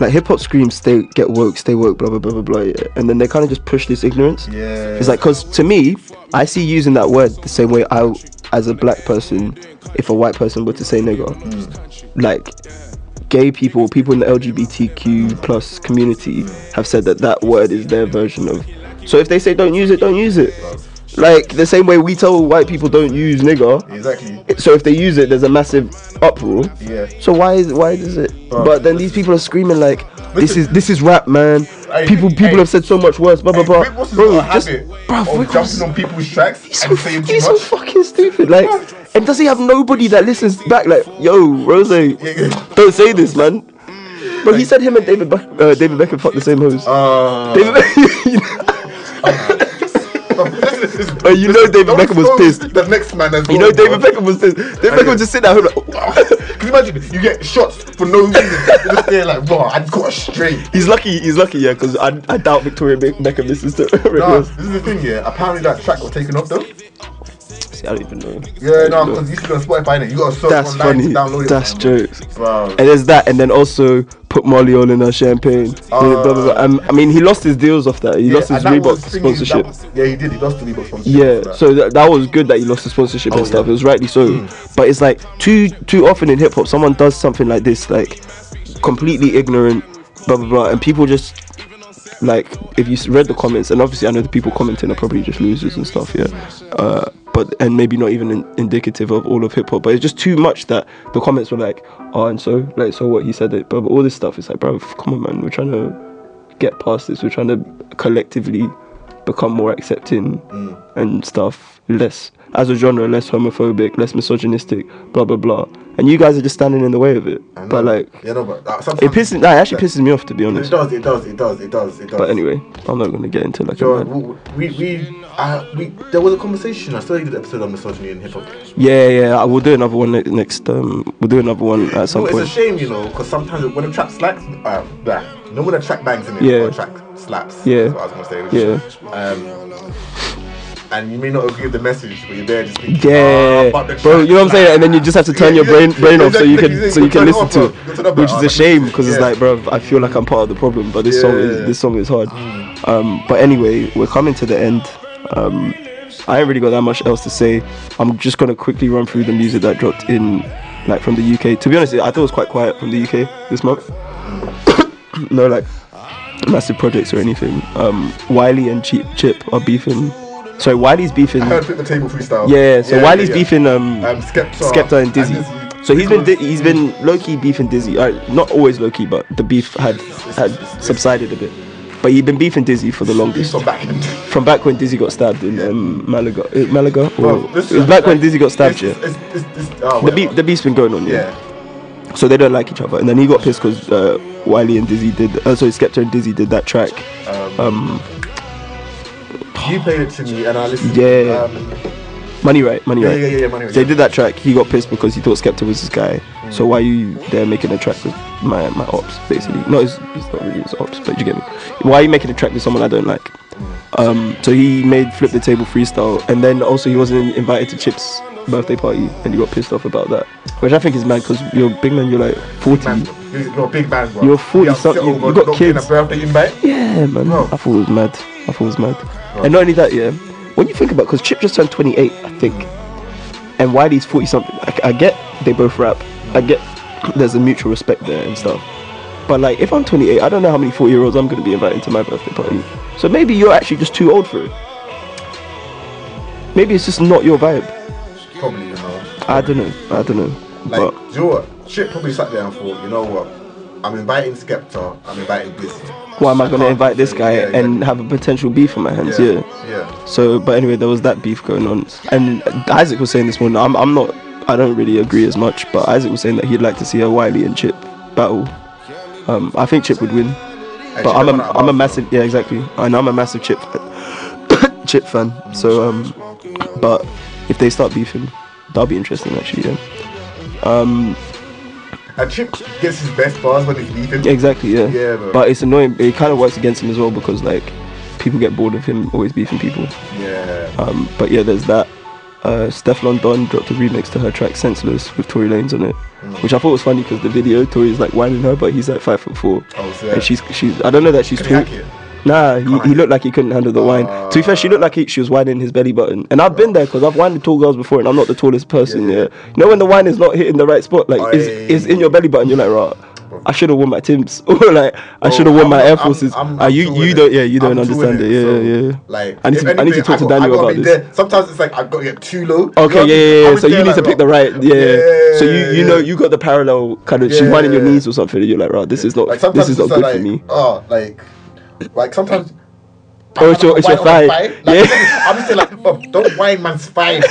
like hip hop screams stay get woke, stay woke, blah blah blah blah blah, and then they kind of just push this ignorance. Yeah. It's like because to me, I see using that word the same way I, as a black person, if a white person were to say nigger, hmm. like gay people, people in the LGBTQ plus community have said that that word is their version of. So if they say don't use it, don't use it. Like the same way we tell white people don't use nigger. Exactly. So if they use it, there's a massive uproar. Yeah. So why is why does it? Bruv, but then these people are screaming like, "This is this is rap, man." Hey, people people hey. have said so much worse. Blah blah Hey, blah. Has Bro, just habit bruv, of Rick Ross- jumping on people's tracks He's and so, saying too he's so fucking stupid. Like, and does he have nobody that listens back? Like, yo, Rose, don't say this, man. Bro, he said him and David Beck, uh, David Beckham fucked the same host. Uh, David Beckham, Oh, you know David Beckham was pissed. The next man as you know David. Beckham was this. David Beckham was just sitting at home like, Can you imagine? You get shots for no reason. You're just there like, bro, I got a straight. he's lucky. He's lucky, yeah, because I, I doubt Victoria Be- Beckham listens to Nah, this is the thing, yeah. Apparently that track got taken off though. I don't even know. Yeah, no, because you see it on Spotify, you got search That's online funny. download it. That's jokes. Bro. And there's that, and then also put Molly all in her champagne. blah, blah, blah. Um, I mean, he lost his deals off that. He lost his Reebok was thingy, that sponsorship. was- yeah, he did. He lost the Reebok sponsorship. Yeah, that. so that, that was good that he lost the sponsorship Oh, and stuff. yeah. It was rightly so. But it's like too too often in hip hop, someone does something like this, like completely ignorant, blah blah blah, and people just like if you read the comments, and obviously I know the people commenting are probably just losers and stuff, yeah. Uh, but and maybe not even in, indicative of all of hip hop, but it's just too much that the comments were like, oh, and so like so what he said it, but, but all this stuff is like, bro, come on, man, we're trying to get past this. We're trying to collectively become more accepting and stuff, less as a genre, less homophobic, less misogynistic, blah blah blah. And you guys are just standing in the way of it. But like, yeah, no, but uh, it pisses. That actually pisses me off to be honest. It does. It does. It does. It does. It does. But anyway, I'm not gonna get into like mad- we we uh, we there was a conversation. I you did an episode on misogyny in hip hop. Yeah, yeah. I will do another one ne- next. Um, we'll do another one at some No, it's a shame, you know, because sometimes when a track slacks, uh, blah, know when a track bangs in it, Yeah. or a track slaps. Yeah. That's what I was gonna say. Yeah. Um, and you may not agree with the message, but you're there just thinking, Yeah, "Ah, but bro. You know what I'm saying? And then you just have to turn Yeah, your brain yeah, brain off so you can so you can listen to it, it which is a shame because it's like, bro, I feel like I'm part of the problem. But this song is this song is hard. Um, but anyway, we're coming to the end. Um, I ain't really got that much else to say. I'm just gonna quickly run through the music that dropped in, like from the UK. To be honest, I thought it was quite quiet from the UK this month. no, like massive projects or anything. Um, Wiley and Cheap Chip are beefing. Sorry, Wiley's beefing. I heard flip the table freestyle. Yeah, so Wiley's yeah. beefing um, Um, Skepta, Skepta and Dizzee. Dizzee. So he's been di- he's been low key beefing Dizzee. Uh, not always low key, but the beef had had subsided a bit. But he'd been beefing Dizzee for the longest. from back. From back when Dizzee got stabbed in um, Malaga, uh, Malaga, Bro, this it was back when Dizzee got stabbed. Yeah, this, this, this, oh, the beef the beef's been going on. Yeah. Yeah. So they don't like each other, and then he got pissed because uh, Wiley and Dizzee did. Uh, sorry, Skepta and Dizzee did that track. Um, You played it to me and I listened. Yeah. Um, Money right, money Yeah, right. yeah, yeah, yeah, Money Right, They yeah. did that track. He got pissed because he thought Skepta was his guy. So why are you there making a track with my my ops basically? No, it's, it's not really his ops, but you get me. Why are you making a track with someone I don't like? Um, so he made flip the table freestyle, and then also he wasn't invited to Chip's birthday party, and he got pissed off about that, which I think is mad because you're a big man. You're like 40. man, you're, a big man, bro. You're 40 upset something, you- you got kids. A birthday invite. Yeah, man. Bro. I thought it was mad. I thought it was mad. And not only that, yeah. When you think about, because Chip just turned 28, I think, and Wiley's 40 something. I, I get they both rap. I get there's a mutual respect there and stuff. But like, if I'm 28, I don't know how many 40 year olds I'm gonna be inviting to my birthday party. So maybe you're actually just too old for it. Maybe it's just not your vibe. Probably, you know. I don't know. I don't know. Like, but do you know what? Chip probably sat there and thought, you know what? I'm inviting Skepta. I'm inviting Busy. Why am I gonna invite this guy yeah, and have a potential beef on my hands? Yeah, yeah. yeah. So, but anyway, there was that beef going on, and Isaac was saying this morning. I'm, I'm not, I don't really agree as much, but Isaac was saying that he'd like to see a Wiley and Chip battle. Um, I think Chip would win, but I'm a, I'm a massive, yeah, exactly, and I'm a massive Chip, Chip fan. So, um, but if they start beefing, that'll be interesting actually. Yeah, And Chip gets his best bars when he's beefing. exactly. Yeah, Yeah, bro. but it's annoying. It kind of works against him as well because like people get bored of him always beefing people. Yeah. Um, but yeah, there's that. uh, Stefflon Don dropped a remix to her track "Senseless" with Tory Lanez on it, which I thought was funny because the video Tory's like wining her, but he's like five foot four, Oh, so and she's she's I don't know that she's tall. It? Nah, he, he looked like he couldn't handle the wine. To be fair, she looked like he, she was wining his belly button, and I've been there because I've wined tall girls before, and I'm not the tallest person. Yeah, Yeah, yeah. you know when the wine is not hitting the right spot, like it's, is in your belly button, you're like, right. I should have worn my Timbs, or like I should have worn I'm my Air Forces. I'm- Ah, I'm you you don't yeah you don't understand with it. Yeah so, yeah. Like, I need to I need to anything, talk to Daniel about this. there. Sometimes it's like I've got to get too low. Okay, You know yeah, what I mean? yeah, yeah. So you need to pick the right, yeah. so you you know you got the parallel kind of. She's winding your knees or something, and you're like, right, this is not Like this is not good like, for me. Oh, like, like sometimes. Oh, it's your- it's your thigh. my Like, Yeah. I'm just saying, like, bro, don't wine man's thigh, bro.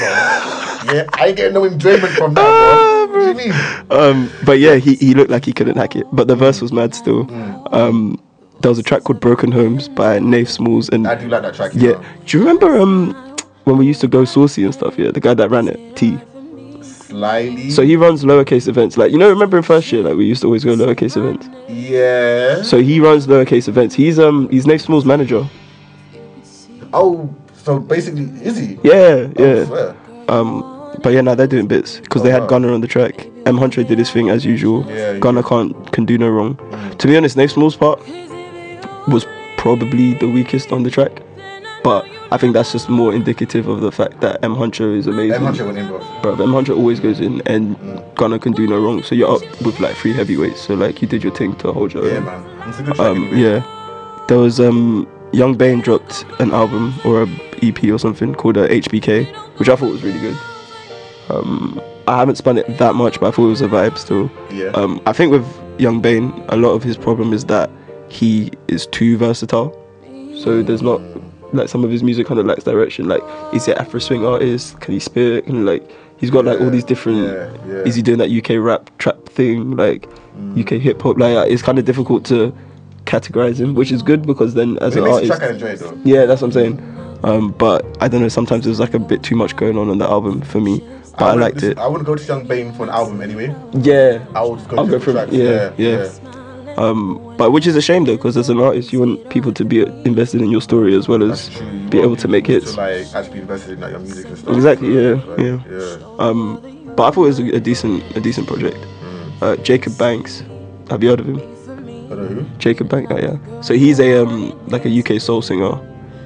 Yeah, I ain't getting no enjoyment from that, Ah, bro. What do you mean? Um, but yeah, he, he looked like he couldn't hack it. But the verse was mad still. Mm. Um, there was a track called Broken Homes by Nafe Smallz, and I do like that track. yeah, know. do you remember um when we used to go saucy and stuff? Yeah, the guy that ran it, T. Slyly. So he runs lowercase events. Like you know, remember in first year, like we used to always go lowercase events. yeah. So he runs lowercase events. He's um he's Nafe Smallz' manager. oh, so basically, is he? Yeah, Oh, yeah. Um, but yeah, now they're doing bits because they Oh, had wow. Gunna on the track. M Huncho did his thing as usual. Yeah, yeah. Gunna can't can do no wrong. To be honest, Nafe Smallz' part was probably the weakest on the track, but I think that's just more indicative of the fact that M Huncho is amazing. M Huncho went in, bro. Bro, M Huncho always goes in, and Gunna can do no wrong. So you're up with like three heavyweights. So like you did your thing to hold your Yeah, own. man. It's a good track. Um, yeah, there was um Yxng Bane dropped an album or a EP or something called uh, HBK, which I thought was really good. Um, I haven't spun it that much, but I thought it was a vibe still. Yeah. Um, I think with Yxng Bane, a lot of his problem is that he is too versatile. So there's not like some of his music kind of lacks direction. Like, is he an Afro swing artist? Can he spit? And like, he's got like all these different. yeah, yeah. Is he doing that UK rap trap thing? Like, Mm. UK hip hop? Like, it's kind of difficult to categorize him, which is good because then as It an artist, track enjoy, though. yeah, that's what I'm saying. Um, but I don't know. Sometimes there's like a bit too much going on on the album for me. But I, wouldn't liked listen- it. I wouldn't go to Yxng Bane for an album anyway. Yeah, I would go. I'll to go the from tracks. yeah, yeah. Um, but which is a shame though, because as an artist, you want people to be invested in your story as well as be able to make hits. To like actually invested in like your music and stuff. Exactly, yeah, Like, yeah. yeah. Um, but I thought it was a, a decent, a decent project. Mm. Uh, Jacob Banks, have you heard of him? I know who. Jacob Banks, oh, yeah. So he's a um, like a UK soul singer.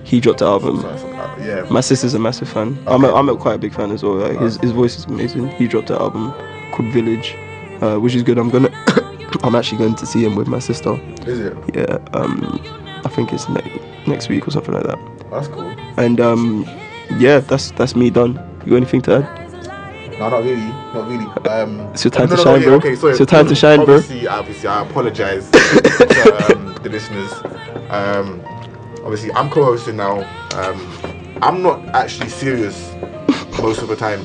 He dropped an album. Sorry, sorry, uh, yeah. My sister's a massive fan. I'm a, I'm a quite a big fan as well. Like his his voice is amazing. He dropped an album called Village, uh, which is good. I'm gonna, I'm actually going to see him with my sister. Is it? Yeah, um, I think it's ne- next week or something like that. That's cool. And um, yeah, that's that's me done. You got anything to add? No, not really, not really. Um, It's your time no, to no, no, shine, yeah, bro. Okay, sorry. It's your time to shine, bro. obviously, Obviously, I apologize to um, the listeners. Um, obviously, I'm co-hosting now. Um, I'm not actually serious most of the time.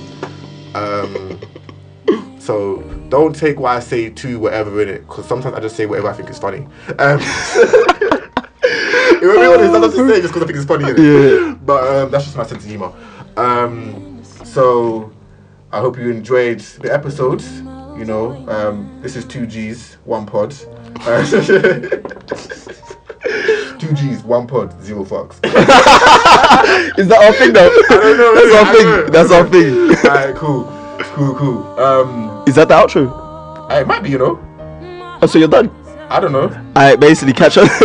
Um, so don't take what I say to whatever in it, because sometimes I just say whatever I think is funny. Um, if I'm being honest, not just saying just because I think it's funny. Yeah. But um, that's just my sense of humor. Um, so I hope you enjoyed the episode. You know, um, this is two G's, one pod. Uh, two G's, one pod, zero fucks. Is that our thing though? I don't know. That's our know. thing. That's our thing. Alright, cool, cool, cool. Um, Is that the outro? it might be, you know. Oh, so you're done. I don't know. I basically catch up.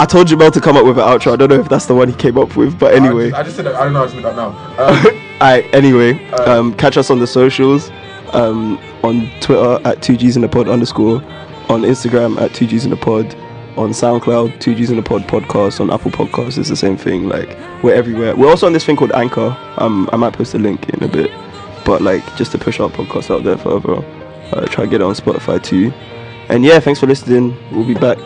I told Jamell to come up with an outro. I don't know if that's the one he came up with, but anyway. I just, I just said that, I don't know how to make that now. Um, Alright, anyway, um, catch us on the socials. Um, on Twitter at 2Gs in the pod underscore, on Instagram at 2Gs in the pod, on SoundCloud, 2Gs in the pod podcast, on Apple Podcasts, it's the same thing. Like, we're everywhere. We're also on this thing called Anchor. Um, I might post a link in a bit, but like, just to push our podcast out there further, uh, try to get it on Spotify too. And yeah, thanks for listening. We'll be back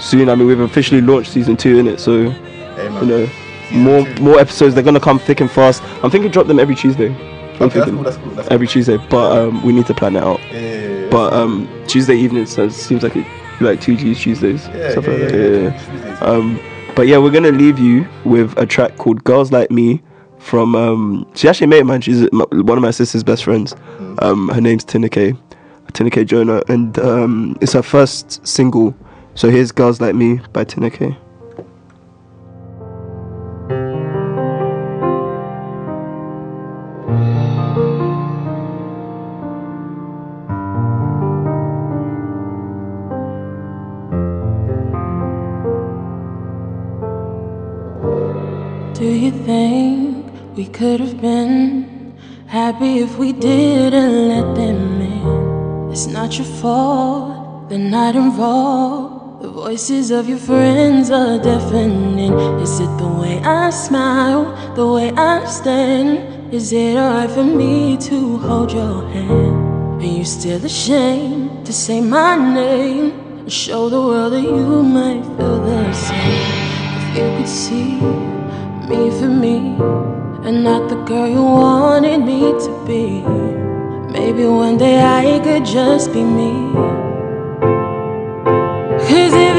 soon. I mean, we've officially launched season two in it, so you know, Season more two. more episodes. They're gonna come thick and fast. I'm thinking drop them every Tuesday. I'm Okay, that's thinking cool, that's cool, that's every Tuesday, but um, we need to plan it out. Yeah, yeah, yeah. But um, Tuesday evenings sounds- seems like it, like two G's Tuesdays, yeah, stuff like that. yeah. Um, but yeah, we're gonna leave you with a track called "Girls Like Me" from. Um, she actually made it, man. She's one of my sister's best friends. Mm. Um, her name's Tineke, Tineke Jonah, and um, it's her first single. So here's "Girls Like Me" by Tineke. Could have been happy if we didn't let them in? It's not your fault, they're not involved. The voices of your friends are deafening. Is it the way I smile, the way I stand? Is it alright for me to hold your hand? Are you still ashamed to say my name and show the world that you might feel the same? If you could see me for me and not the girl you wanted me to be. Maybe one day I could just be me. Cause